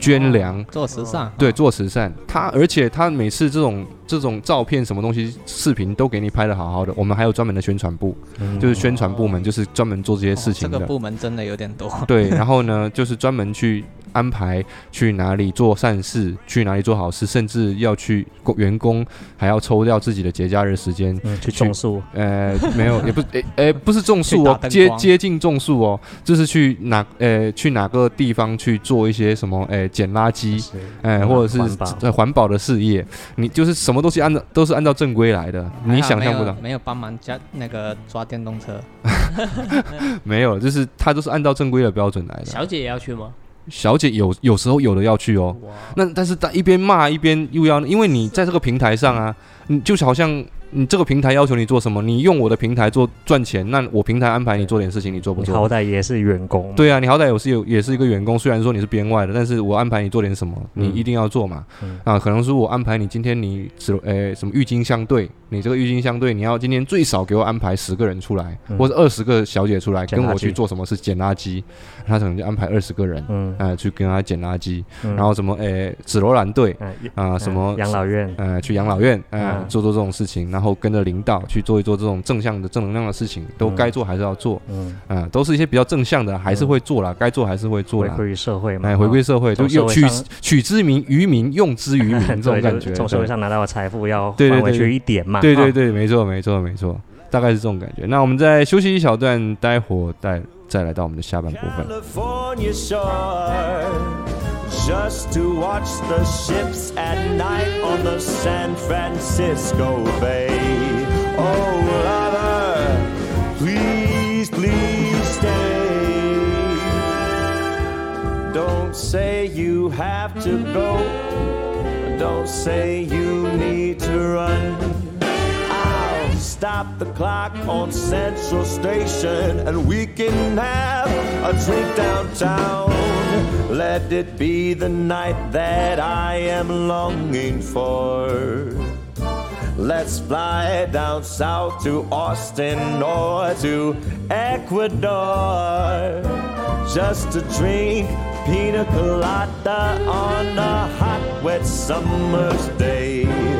捐粮。做慈善，对，做慈善，他而且他每次这种这种照片什么东西、视频都给你拍的好好的。我们还有专门的宣传部，嗯就是宣传部门，就是专门做这些哦事情的。这个部门真的有点多。对，然后呢，就是专门去安排去哪里做善事，去哪里做好事，甚至要去工员工还要抽掉自己的节假日时间。嗯去种树，呃，没有，也不，诶、诶、不是种树哦，接接近种树哦，就是去哪，呃，去哪个地方去做一些什么，诶、捡垃圾，是哎、或者是环保呃环保的事业，你就是什么东西按照都是按照正规来的，你想象不到，没有帮忙加那个抓电动车，没有，就是他都是按照正规的标准来的。小姐也要去吗？小姐有有时候有的要去哦，那但是她一边骂一边又要，因为你在这个平台上啊，你就是好像你这个平台要求你做什么，你用我的平台做赚钱，那我平台安排你做点事情，你做不做？好歹也是员工，对啊，你好歹也是有也是一个员工，虽然说你是编外的，但是我安排你做点什么，你嗯。一定要做嘛。嗯。啊，可能是我安排你今天你只呃什么郁金香队，你这个郁金香队你要今天最少给我安排十个人出来，嗯。或者二十个小姐出来跟我去做什么事捡垃圾，他可能就安排二十个人。嗯，呃，去跟他捡垃圾，嗯。然后什么，诶，紫罗兰队嗯啊，什么嗯养老院，呃，去养老院，呃，嗯。做做这种事情，然后跟着领导去做一做这种正向的、正能量的事情，都嗯该做还是要做，嗯，啊，都是一些比较正向的，还是会做啦，该做还是会做啦。回归社会嘛，哎，回归社会，就用取取之民于民，用之于民 这种，感觉。就是从社会上拿到的财富要对对对换回去一点嘛，哈，对对对，没错没错没错，大概是这种感觉。那我们再休息一小段，待会再再来到我们的下半部分。Just to watch the ships at night on the San Francisco Bay. Oh, lover, please, please stay. Don't say you have to go. Don't say you need to run. Stop the clock on Central Station and we can have a drink downtown. Let it be the night that I am longing for. Let's fly down south to Austin or to Ecuador just to drink pina colada on a hot, wet summer's day.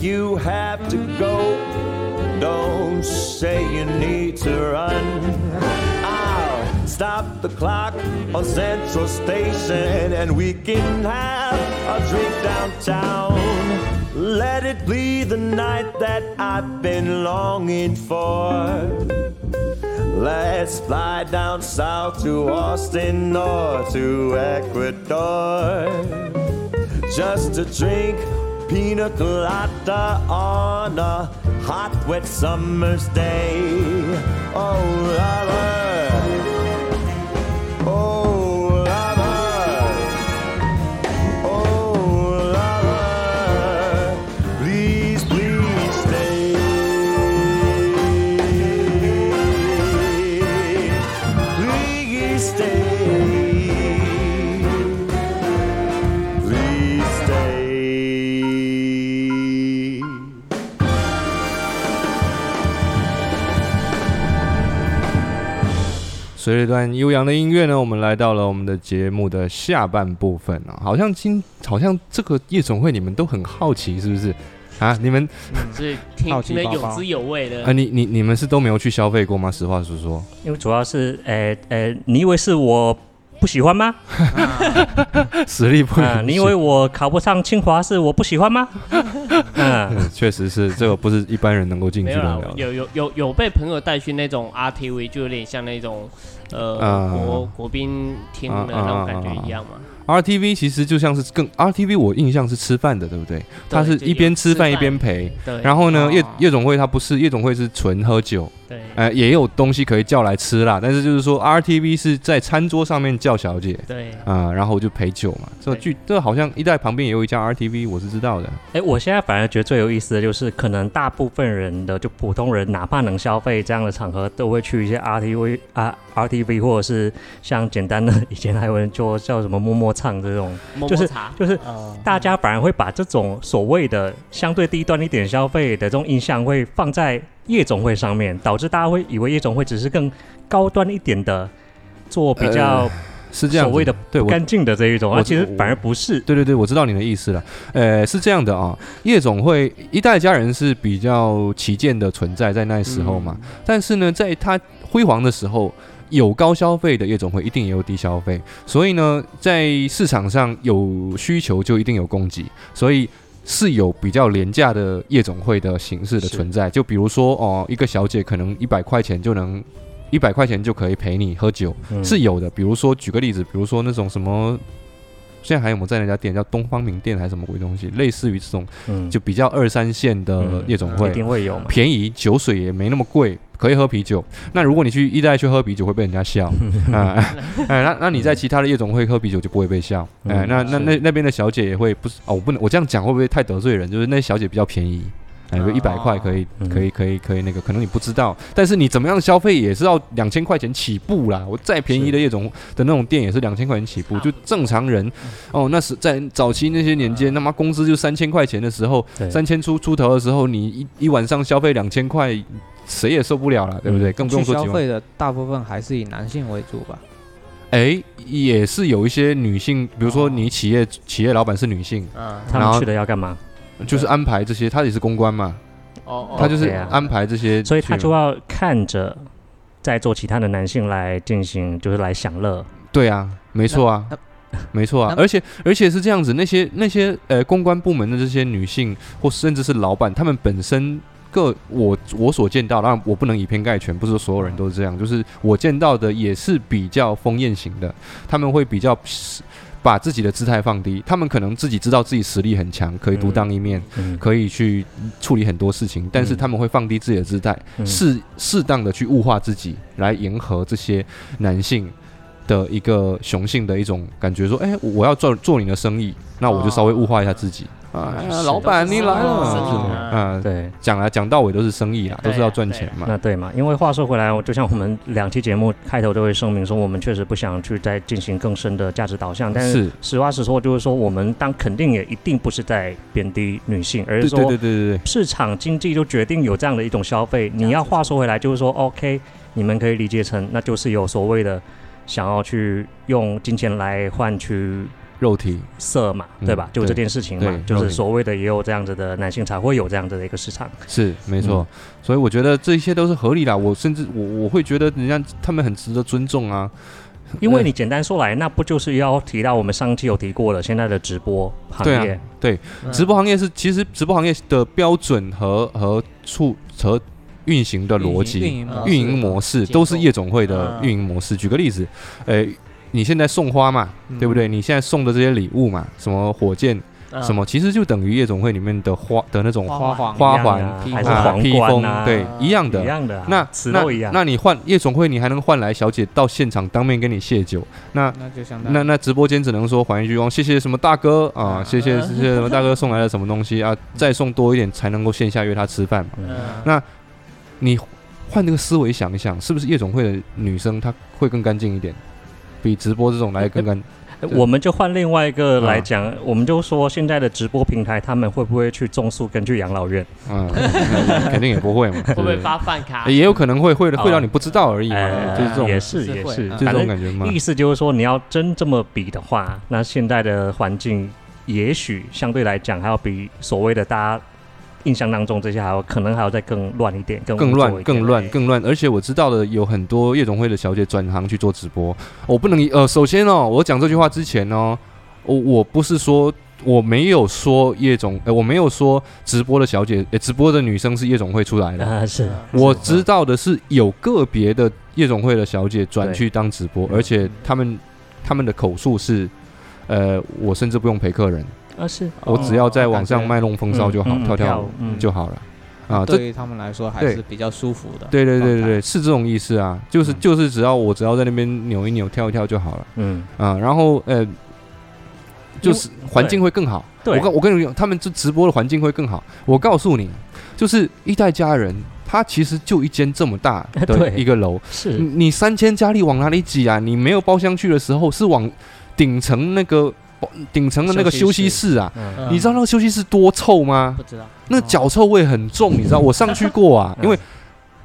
You have to go. Don't say you need to run. I'll stop the clock on Central Station and we can have a drink downtown. Let it be the night that I've been longing for. Let's fly down south to Austin or to Ecuador just to drink pina colada on a hot, wet summer's day. Oh, lover. Oh, 随着一段悠扬的音乐呢，我们来到了我们的节目的下半部分啊。好像今好像这个夜总会你们都很好奇，是不是？啊，你们所以 听好奇听得有滋有味的啊，。你你你们是都没有去消费过吗？实话实说，因为主要是，呃呃，你以为是我不喜欢吗？实力不你以为我考不上清华是我不喜欢吗？嗯，嗯，确实是这个不是一般人能够进去的。有有有有被朋友带去那种 RTV，就有点像那种呃、啊国国宾厅的那种感觉一样嘛。RTV 其实就像是更 RTV，我印象是吃饭的，对不对？它是一边吃饭一边陪。对，然后呢，哦夜夜总会它不是夜总会是纯喝酒，对，呃，也有东西可以叫来吃啦。但是就是说 RTV 是在餐桌上面叫小姐对，啊、然后就陪酒嘛。这剧这好像一代旁边也有一家 RTV，我是知道的。哎，我现在反而觉得最有意思的就是，可能大部分人的就普通人，哪怕能消费这样的场合，都会去一些 RTV 啊 RTV，或者是像简单的以前还有人做叫什么摸摸唱这种，就是就是呃，大家反而会把这种所谓的相对低端一点消费的这种印象会放在夜总会上面，导致大家会以为夜总会只是更高端一点的，做比较是这样，所谓的对我干净的这一种，而啊，其实反而不是。对对对，我知道你的意思了。呃，是这样的啊，夜总会一代家人是比较旗舰的存在，在那时候嘛。嗯但是呢，在它辉煌的时候，有高消费的夜总会，一定也有低消费。所以呢，在市场上有需求，就一定有供给。所以是有比较廉价的夜总会的形式的存在。就比如说哦，一个小姐可能一百块钱就能。一百块钱就可以陪你喝酒，嗯是有的。比如说，举个例子，比如说那种什么，现在还有没有在那家店叫东方名店还是什么鬼东西，类似于这种嗯就比较二三线的嗯夜总会一，定会有嘛。便宜，酒水也没那么贵，可以喝啤酒。那如果你去一代去喝啤酒，会被人家笑 啊，哎，那那你在其他的夜总会喝啤酒就不会被笑，哎，嗯那那那那边的小姐也会不是哦，我不能我这样讲会不会太得罪人？就是那小姐比较便宜。哎，一百块可以，嗯可以，可以，可以，那个可能你不知道，但是你怎么样消费也是要两千块钱起步啦。我再便宜的夜总的那种店也是两千块钱起步，就正常人哦，那是在早期那些年间，他妈工资就三千块钱的时候，三千出出头的时候，你一一晚上消费两千块，谁也受不了了，对不对？嗯更不用说消。费的大部分还是以男性为主吧。哎，也是有一些女性，比如说你企业企业老板是女性，嗯，他们去的要干嘛？就是安排这些，他也是公关嘛，哦，哦她就是安排这些，所以他就要看着在做其他的男性来进行，就是来享乐。对啊，没错啊。没错啊，而且而且是这样子，那些那些呃公关部门的这些女性，或甚至是老板，他们本身各我我所见到，当然我不能以偏概全，不是说所有人都是这样，就是我见到的也是比较风艳型的，他们会比较把自己的姿态放低，他们可能自己知道自己实力很强，可以独当一面，嗯，可以去处理很多事情，但是嗯。他们会放低自己的姿态，嗯。适适当的去物化自己，来迎合这些男性的一个雄性的一种感觉，说，哎、我要做做你的生意，那我就稍微物化一下自己。啊，哎呀老板你来了，啊啊，对。讲来讲到尾都是生意啊，都是要赚钱嘛。那对嘛？因为话说回来，就像我们两期节目开头都会声明说，我们确实不想去再进行更深的价值导向，但是是，实话实说，就是说我们当肯定也一定不是在贬低女性，而是说对对对对，市场经济就决定有这样的一种消费。你要话说回来，就是说，OK，你们可以理解成那就是有所谓的想要去用金钱来换取肉体，色嘛，嗯对吧？就对这件事情嘛就是所谓的也有这样子的男性才会有这样子的一个市场。是没错。嗯所以我觉得这一切都是合理的。我甚至我我会觉得人家他们很值得尊重啊。因为你简单说来，那不就是要提到我们上期有提过了，现在的直播行对啊业，对，嗯直播行业是其实直播行业的标准和和处和运行的逻辑、运营模式运营模式都是夜总会的嗯运营模式。举个例子，呃，你现在送花嘛，嗯对不对？你现在送的这些礼物嘛，什么火箭嗯什么，其实就等于夜总会里面的花的那种花环花环啊披啊还是皇披风对，一样的一。样的啊，那那一样。那你换夜总会，你还能换来小姐到现场当面跟你谢酒，那那那那直播间只能说还一句哦，谢谢什么大哥啊，嗯谢谢谢谢什么大哥送来了什么东西啊，再送多一点才能够线下约他吃饭嘛。那你换这个思维想一想，是不是夜总会的女生她会更干净一点，比直播这种来更更？我们就换另外一个来啊讲，我们就说现在的直播平台，他们会不会去种树跟去养老院？嗯，肯定也不会嘛，会不会发饭卡？也有可能会会会哦让你不知道而已嘛，哎就是这种也就是也是，嗯这种感觉嘛。意思就是说，你要真这么比的话，那现在的环境也许相对来讲还要比所谓的大家印象当中这些还要可能还要再更乱一点，更更乱、更乱、更乱，而且我知道的有很多夜总会的小姐转行去做直播。我不能呃，首先哦，我讲这句话之前哦，我我不是说我没有说夜总，呃，我没有说直播的小姐，呃，直播的女生是夜总会出来的。啊，是我知道的是有个别的夜总会的小姐转去当直播，嗯。而且他们他们的口述是，呃，我甚至不用陪客人，啊是，我只要在网上卖弄风骚就好，跳跳跳舞嗯就好了。啊，这对于他们来说还是比较舒服的。对对对对对，是这种意思啊，就是嗯就是只要我只要在那边扭一扭、跳一跳就好了嗯，啊，然后呃，就是环境会更好。对我跟我跟你讲，他们这直播的环境会更好。我告诉你，就是一代家人，他其实就一间这么大 的一个楼，是你你三千家里往哪里挤啊？你没有包厢去的时候，是往顶层那个顶层的那个休休息息室啊。你知道那个休息室多臭吗？不知道，那脚臭味很重，你知道？我上去过啊，嗯因为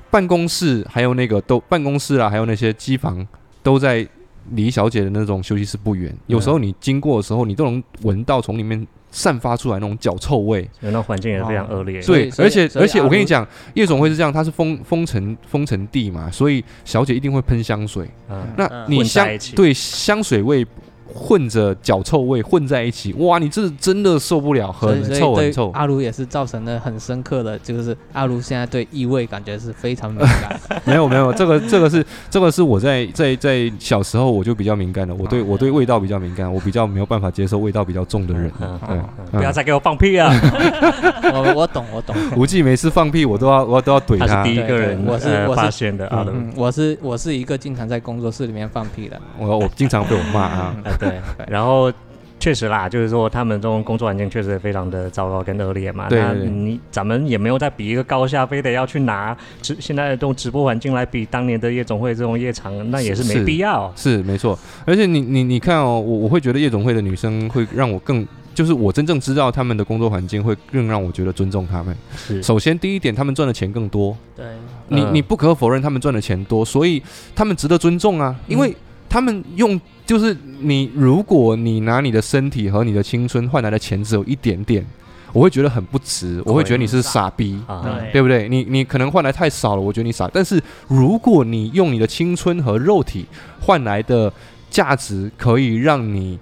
办公室还有那个都办公室啊，还有那些机房都在离小姐的那种休息室不远。有时候你经过的时候，你都能闻到从里面散发出来那种脚臭味。那环境也是非常恶劣。对，而且而且我跟你讲，夜总会是这样，它是封封城封城地嘛，所以小姐一定会喷香水。嗯，那你香对香水味混着脚臭味混在一起，哇，你这真的受不了，很臭很臭。阿卢也是造成了很深刻的，就是阿卢现在对异味感觉是非常敏感。没有没有，这个这个是这个是我在在在小时候我就比较敏感的，我对我对味道比较敏感，我比较没有办法接受味道比较重的人。嗯对嗯，不要再给我放屁啊！我我懂我懂。无忌每次放屁我都要我都要怼他他是第，一个人，我是呃我是发现的啊，嗯，我是我是一个经常在工作室里面放屁的。我我经常被我骂啊。啊，对，然后确实啦，就是说他们这种工作环境确实非常的糟糕跟恶劣嘛。那对对对你咱们也没有在比一个高下，非得要去拿直现在的这种直播环境来比当年的夜总会这种夜场，那也是没必要。是没错，而且你你你看哦，我我会觉得夜总会的女生会让我更，就是我真正知道他们的工作环境会更让我觉得尊重他们。是，首先第一点，他们赚的钱更多，对，嗯你你不可否认他们赚的钱多，所以他们值得尊重啊，因为他们用就是你，如果你拿你的身体和你的青春换来的钱只有一点点，我会觉得很不值，我会觉得你是傻逼。对不对？你你可能换来太少了，我觉得你傻。但是如果你用你的青春和肉体换来的价值，可以让你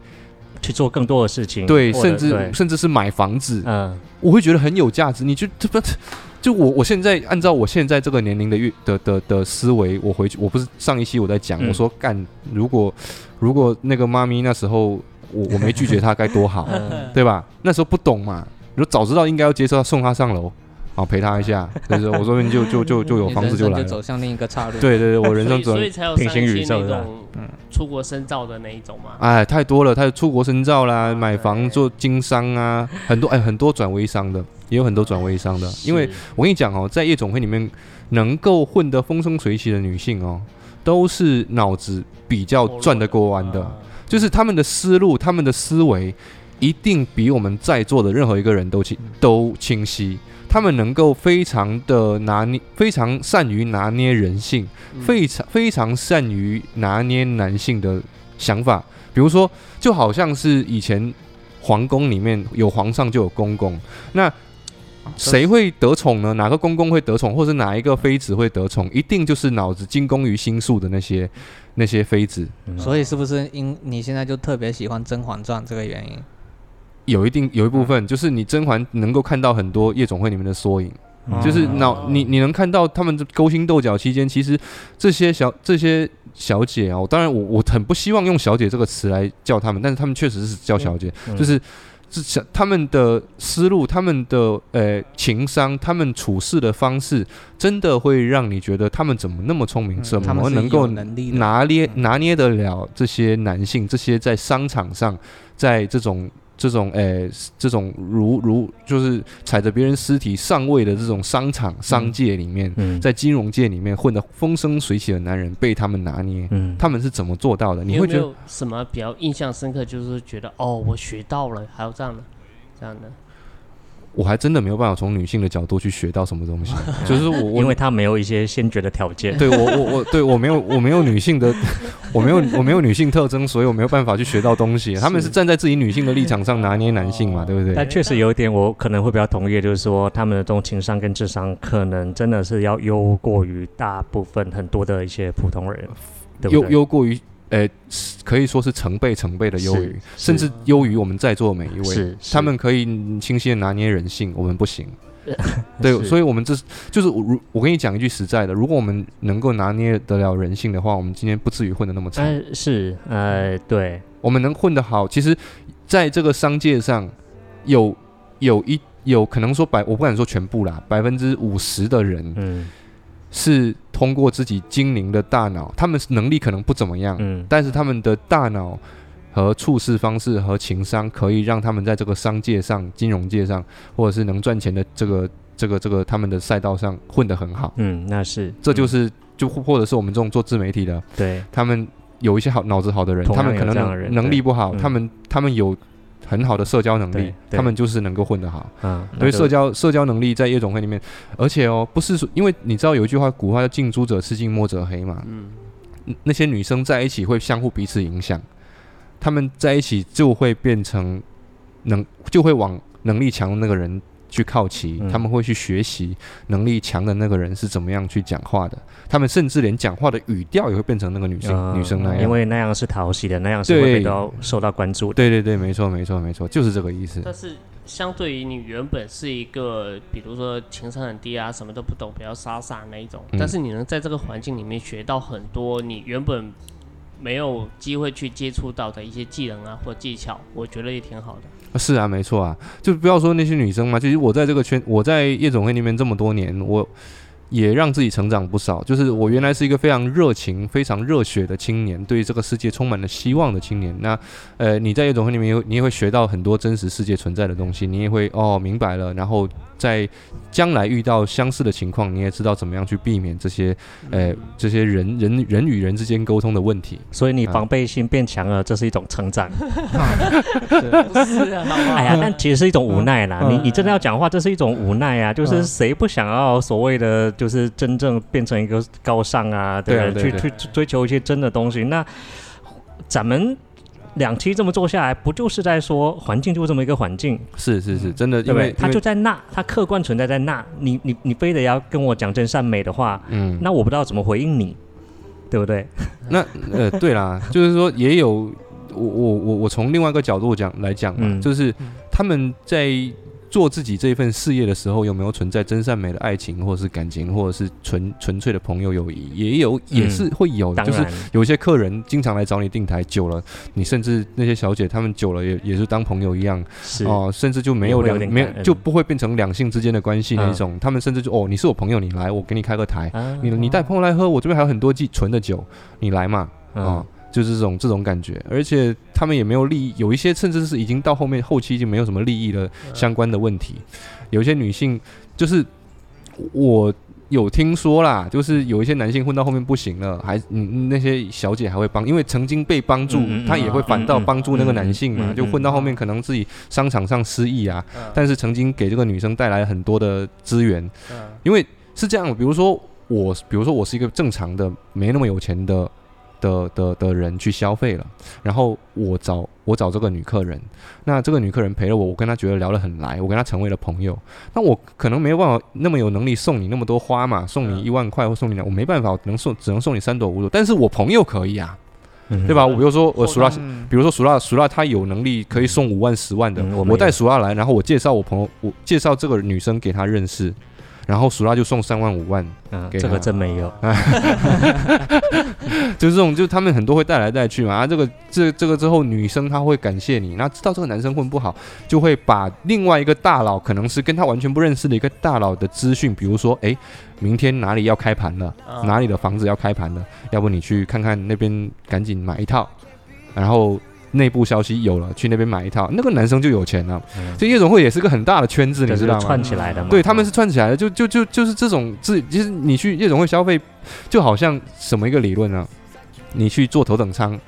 去做更多的事情，对，甚至甚至是买房子，嗯我会觉得很有价值。你就这不 就我我现在按照我现在这个年龄的越的的的思维，我回去我不是上一期我在讲，嗯。我说干，如果如果那个妈咪那时候我我没拒绝她该多好，嗯。对吧？那时候不懂嘛，如果早知道应该要接受她送她上楼，好陪她一下，就是我说不定就就就就有房子就来了就走。向另一个岔路。对对对，我人生走所以所以才有平行宇宙的那种嗯出国深造的那一种嘛。哎，太多了，他出国深造啦，买房做经商啊，很多哎，很多转微商的，也有很多转微商的。因为我跟你讲哦，在夜总会里面能够混得风生水起的女性哦，都是脑子比较转得过弯的，啊就是他们的思路、他们的思维一定比我们在座的任何一个人都清都清晰。他们能够非常的拿捏，非常善于拿捏人性，嗯非常非常善于拿捏男性的想法，比如说，就好像是以前皇宫里面有皇上就有公公，那谁会得宠呢？哪个公公会得宠，或是哪一个妃子会得宠？一定就是脑子精工于心术的那些那些妃子，嗯所以是不是因你现在就特别喜欢《甄嬛传》这个原因？有一定有一部分就是你甄嬛能够看到很多夜总会里面的缩影。嗯。就是脑你你能看到他们这勾心斗角期间，其实这些小这些小姐啊，我当然我我很不希望用小姐这个词来叫他们，但是他们确实是叫小姐，嗯。就是这小他们的思路、他们的呃情商、他们处事的方式，真的会让你觉得他们怎么那么聪明，嗯。怎他们是么能够拿捏嗯。拿捏得了这些男性，这些在商场上，在这种这种诶、这种如如就是踩着别人尸体上位的这种商场商界里面，嗯在金融界里面混得风生水起的男人被他们拿捏，嗯他们是怎么做到的？你会觉得什么比较印象深刻？就是觉得哦，我学到了，还有这样的，这样的。我还真的没有办法从女性的角度去学到什么东西，就是我我因为他没有一些先决的条件，对我我我对我没有我没有女性的，我没有我没有女性特征，所以我没有办法去学到东西。他们是站在自己女性的立场上拿捏男性嘛，对不对？但确实有一点我可能会比较同意，就是说他们的这种情商跟智商，可能真的是要优过于大部分很多的一些普通人，对优？优过于呃，可以说是成倍成倍的优于，甚至优于我们在座的每一位。他们可以清晰的拿捏人性，我们不行。对，所以我们这就是我如我跟你讲一句实在的，如果我们能够拿捏得了人性的话，我们今天不至于混得那么惨。呃是呃对，我们能混得好，其实在这个商界上有有一有可能说百，我不敢说全部啦，百分之五十的人嗯是通过自己精灵的大脑，他们能力可能不怎么样，嗯。但是他们的大脑和处事方式和情商，可以让他们在这个商界上、金融界上，或者是能赚钱的这个这个这个他们的赛道上混得很好。嗯那是，嗯这就是就或者是我们这种做自媒体的，对。他们有一些好脑子好的人，他们可能能能力不好，对他们他们有很好的社交能力他们就是能够混得好。嗯所以社交社交能力在夜总会里面，而且哦，不是说，因为你知道有一句话，古话叫“近朱者赤，近墨者黑”嘛，嗯，嗯那些女生在一起会相互彼此影响，她们在一起就会变成能就会往能力强的那个人去靠齐，嗯他们会去学习能力强的那个人是怎么样去讲话的，他们甚至连讲话的语调也会变成那个女生、嗯女生那样，因为那样是讨喜的，那样是会对被到受到关注的。对对对，没错没错没错，就是这个意思。但是相对于你原本是一个，比如说情商很低啊，什么都不懂，比较傻傻那一种，嗯但是你能在这个环境里面学到很多你原本没有机会去接触到的一些技能啊或技巧，我觉得也挺好的。是啊，没错啊，就不要说那些女生嘛，其实我在这个圈，我在夜总会里面这么多年，我也让自己成长不少。就是我原来是一个非常热情、非常热血的青年，对这个世界充满了希望的青年。那呃，你在夜总会里面，你也会学到很多真实世界存在的东西，你也会哦明白了，然后在将来遇到相似的情况，你也知道怎么样去避免这些呃这些人人人与人之间沟通的问题。所以你啊防备心变强了，这是一种成长。不 是啊，哎呀，但其实是一种无奈啦。嗯你你真的要讲话，这是一种无奈啊。就是嗯谁不想要所谓的，就是真正变成一个高尚啊，对不对？对啊对去去追求一些真的东西。那咱们两期这么做下来，不就是在说环境就这么一个环境，是是是，真的，对不对？因为？它就在那，它客观存在在那，你你你非得要跟我讲真善美的话，嗯，那我不知道怎么回应你，对不对？那呃，对啦，就是说也有我我我我从另外一个角度讲来讲嘛，嗯。就是他们在做自己这一份事业的时候，有没有存在真善美的爱情，或者是感情，或者是纯纯粹的朋友友谊，也有也是会有。的，就是，有些客人经常来找你订台，久了，你甚至那些小姐她们久了也也是当朋友一样是。哦、甚至就没有两没有就不会变成两性之间的关系那种，他们甚至就哦你是我朋友，你来我给你开个台，啊。你你带朋友来喝，我这边还有很多季纯的酒，你来嘛，嗯。哦，就是这种这种感觉，而且他们也没有利益，有一些甚至是已经到后面后期已经没有什么利益的相关的问题，有一些女性就是我有听说啦，就是有一些男性混到后面不行了，还嗯那些小姐还会帮，因为曾经被帮助，嗯嗯嗯。她也会反倒帮助那个男性嘛，就混到后面可能自己商场上失意啊，但是曾经给这个女生带来很多的资源，因为是这样，比如说我，比如说我是一个正常的没那么有钱的的的的人去消费了，然后我找我找这个女客人，那这个女客人陪了我，我跟她觉得聊得很来，我跟她成为了朋友，那我可能没有办法那么有能力送你那么多花嘛，送你一万块或送你两，我没办法，我能送只能送你三朵五朵，但是我朋友可以啊，嗯对吧？我比如说我熟拉。嗯比如说熟辣，熟辣他有能力可以送五万、十万的，嗯我我带熟辣来，然后我介绍我朋友，我介绍这个女生给他认识，然后熟辣就送三万、五万，嗯，给这个真没有，就是这种，就他们很多会带来带去嘛。啊，这个这这个之后，女生她会感谢你，那知道这个男生混不好，就会把另外一个大佬，可能是跟他完全不认识的一个大佬的资讯，比如说，诶，明天哪里要开盘了，啊哪里的房子要开盘了，要不你去看看那边，赶紧买一套，然后。内部消息有了，去那边买一套，那个男生就有钱了。嗯这夜总会也是个很大的圈子，你知道吗？串起来的嘛，对，他们是串起来的，就就就就是这种自，其实你去夜总会消费，就好像什么一个理论呢？你去坐头等舱，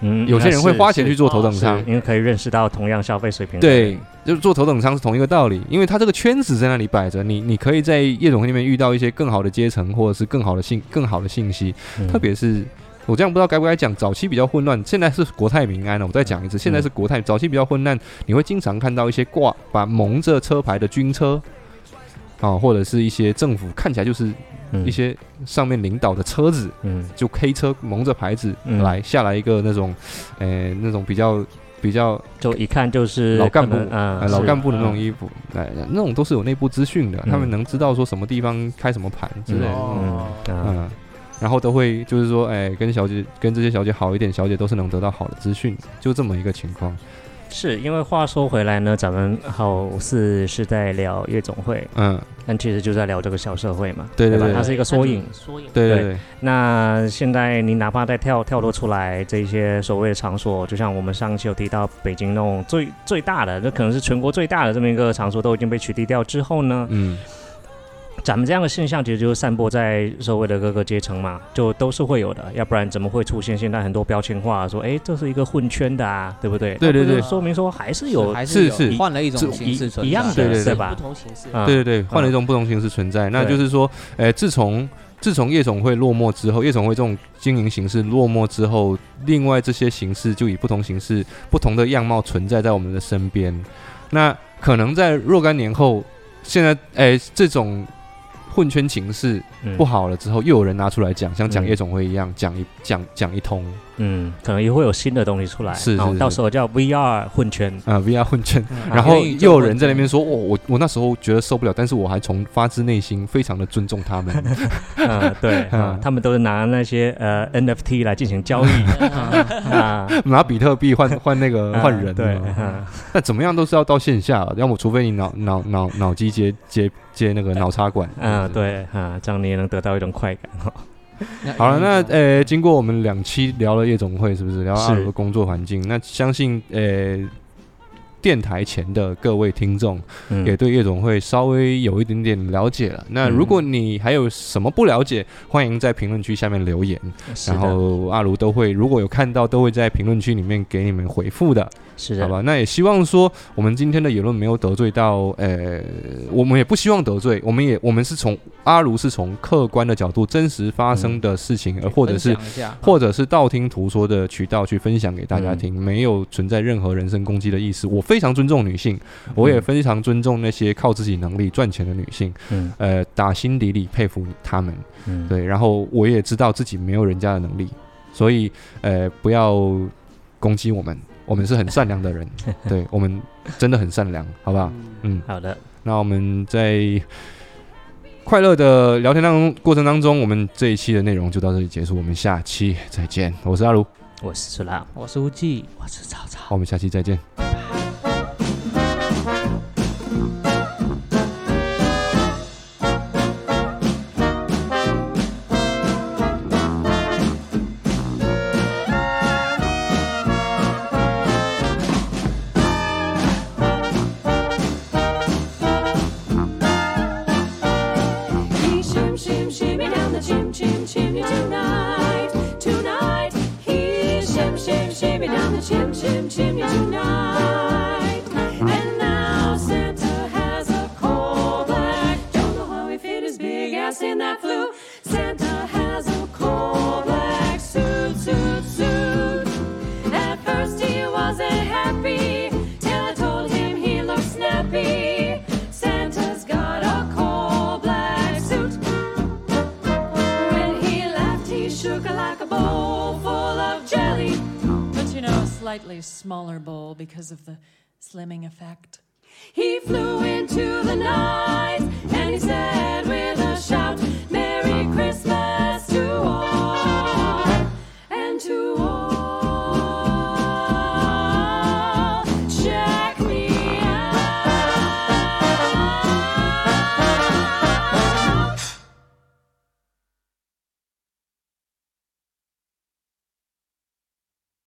嗯，有些人会花钱去坐头等舱，因为可以认识到同样消费水平的对，，就是坐头等舱是同一个道理，因为他这个圈子在那里摆着，你你可以在夜总会那边遇到一些更好的阶层，或者是更好的信更好的信息，嗯特别是。我这样不知道该不该讲，早期比较混乱，现在是国泰民安了。我再讲一次，现在是国泰，早期比较混乱，你会经常看到一些挂把蒙着车牌的军车，啊，或者是一些政府看起来就是嗯一些上面领导的车子，嗯。就黑车蒙着牌子嗯。来下来一个那种，呃，那种比较比较就一看就是老干部嗯，老干部的那种衣服，哎，那种都是有内部资讯的，嗯。他们能知道说什么地方开什么盘之类的，嗯，然后都会就是说，哎，跟小姐跟这些小姐好一点，小姐都是能得到好的资讯，就这么一个情况。是因为话说回来呢，咱们好似是在聊夜总会，嗯，但其实就在聊这个小社会嘛，对对对吧它是一个缩影。缩影。对对对对，那现在你哪怕再跳跳脱出来这些所谓的场所，就像我们上期有提到北京那种最最大的，那可能是全国最大的这么一个场所都已经被取缔掉之后呢，嗯，咱们这样的现象其实就是散播在社会的各个阶层嘛，就都是会有的，要不然怎么会出现现在很多标签化，说哎这是一个混圈的啊，对不对？对对对说明说还是有还是是换了一种形式存在一样的对对对吧不同形式。啊对对对，换了一种不同形式存在。那就是说，呃，自从自从夜总会落寞之后，夜总会这种经营形式落寞之后，另外这些形式就以不同形式、不同的样貌存在在我们的身边。那可能在若干年后，现在哎这种混圈情势嗯。不好了之后，又有人拿出来讲，像讲嗯。夜总会一样，讲一讲讲一通嗯，可能也会有新的东西出来，然后是是。是到时候叫 VR 混圈，啊、VR 混圈。嗯。然后又有人在那边说，哦，我我那时候觉得受不了，但是我还从发自内心非常的尊重他们。嗯，对，他们都是拿那些呃 NFT 来进行交易。啊，拿比特币换换那个换人，对那怎么样都是要到线下，要么除非你脑脑脑脑机接接接那个脑插管。嗯，对啊，这样你也能得到一种快感哈。好了，那呃，经过我们两期聊了夜总会，是不是聊阿鲁的工作环境？那相信呃，电台前的各位听众嗯也对夜总会稍微有一点点了解了。那嗯如果你还有什么不了解，欢迎在评论区下面留言，然，后阿卢都会如果有看到，都会在评论区里面给你们回复的。是的，好吧？那也希望说我们今天的言论没有得罪到，呃，我们也不希望得罪，我们也我们是从阿如是从客观的角度、真实发生的事情，而或者是或者是道听途说的渠道去分享给大家嗯听，没有存在任何人身攻击的意思。我非常尊重女性，我也非常尊重那些靠自己能力赚钱的女性，嗯呃，打心底里佩服她们。嗯，对，然后我也知道自己没有人家的能力，所以呃，不要攻击我们，我们是很善良的人，对我们真的很善良，好不好？嗯，好的，那我们在快乐的聊天当中过程当中，我们这一期的内容就到这里结束，我们下期再见。我是阿如，我是苏拉，我是无忌。我是曹操。我们下期再见。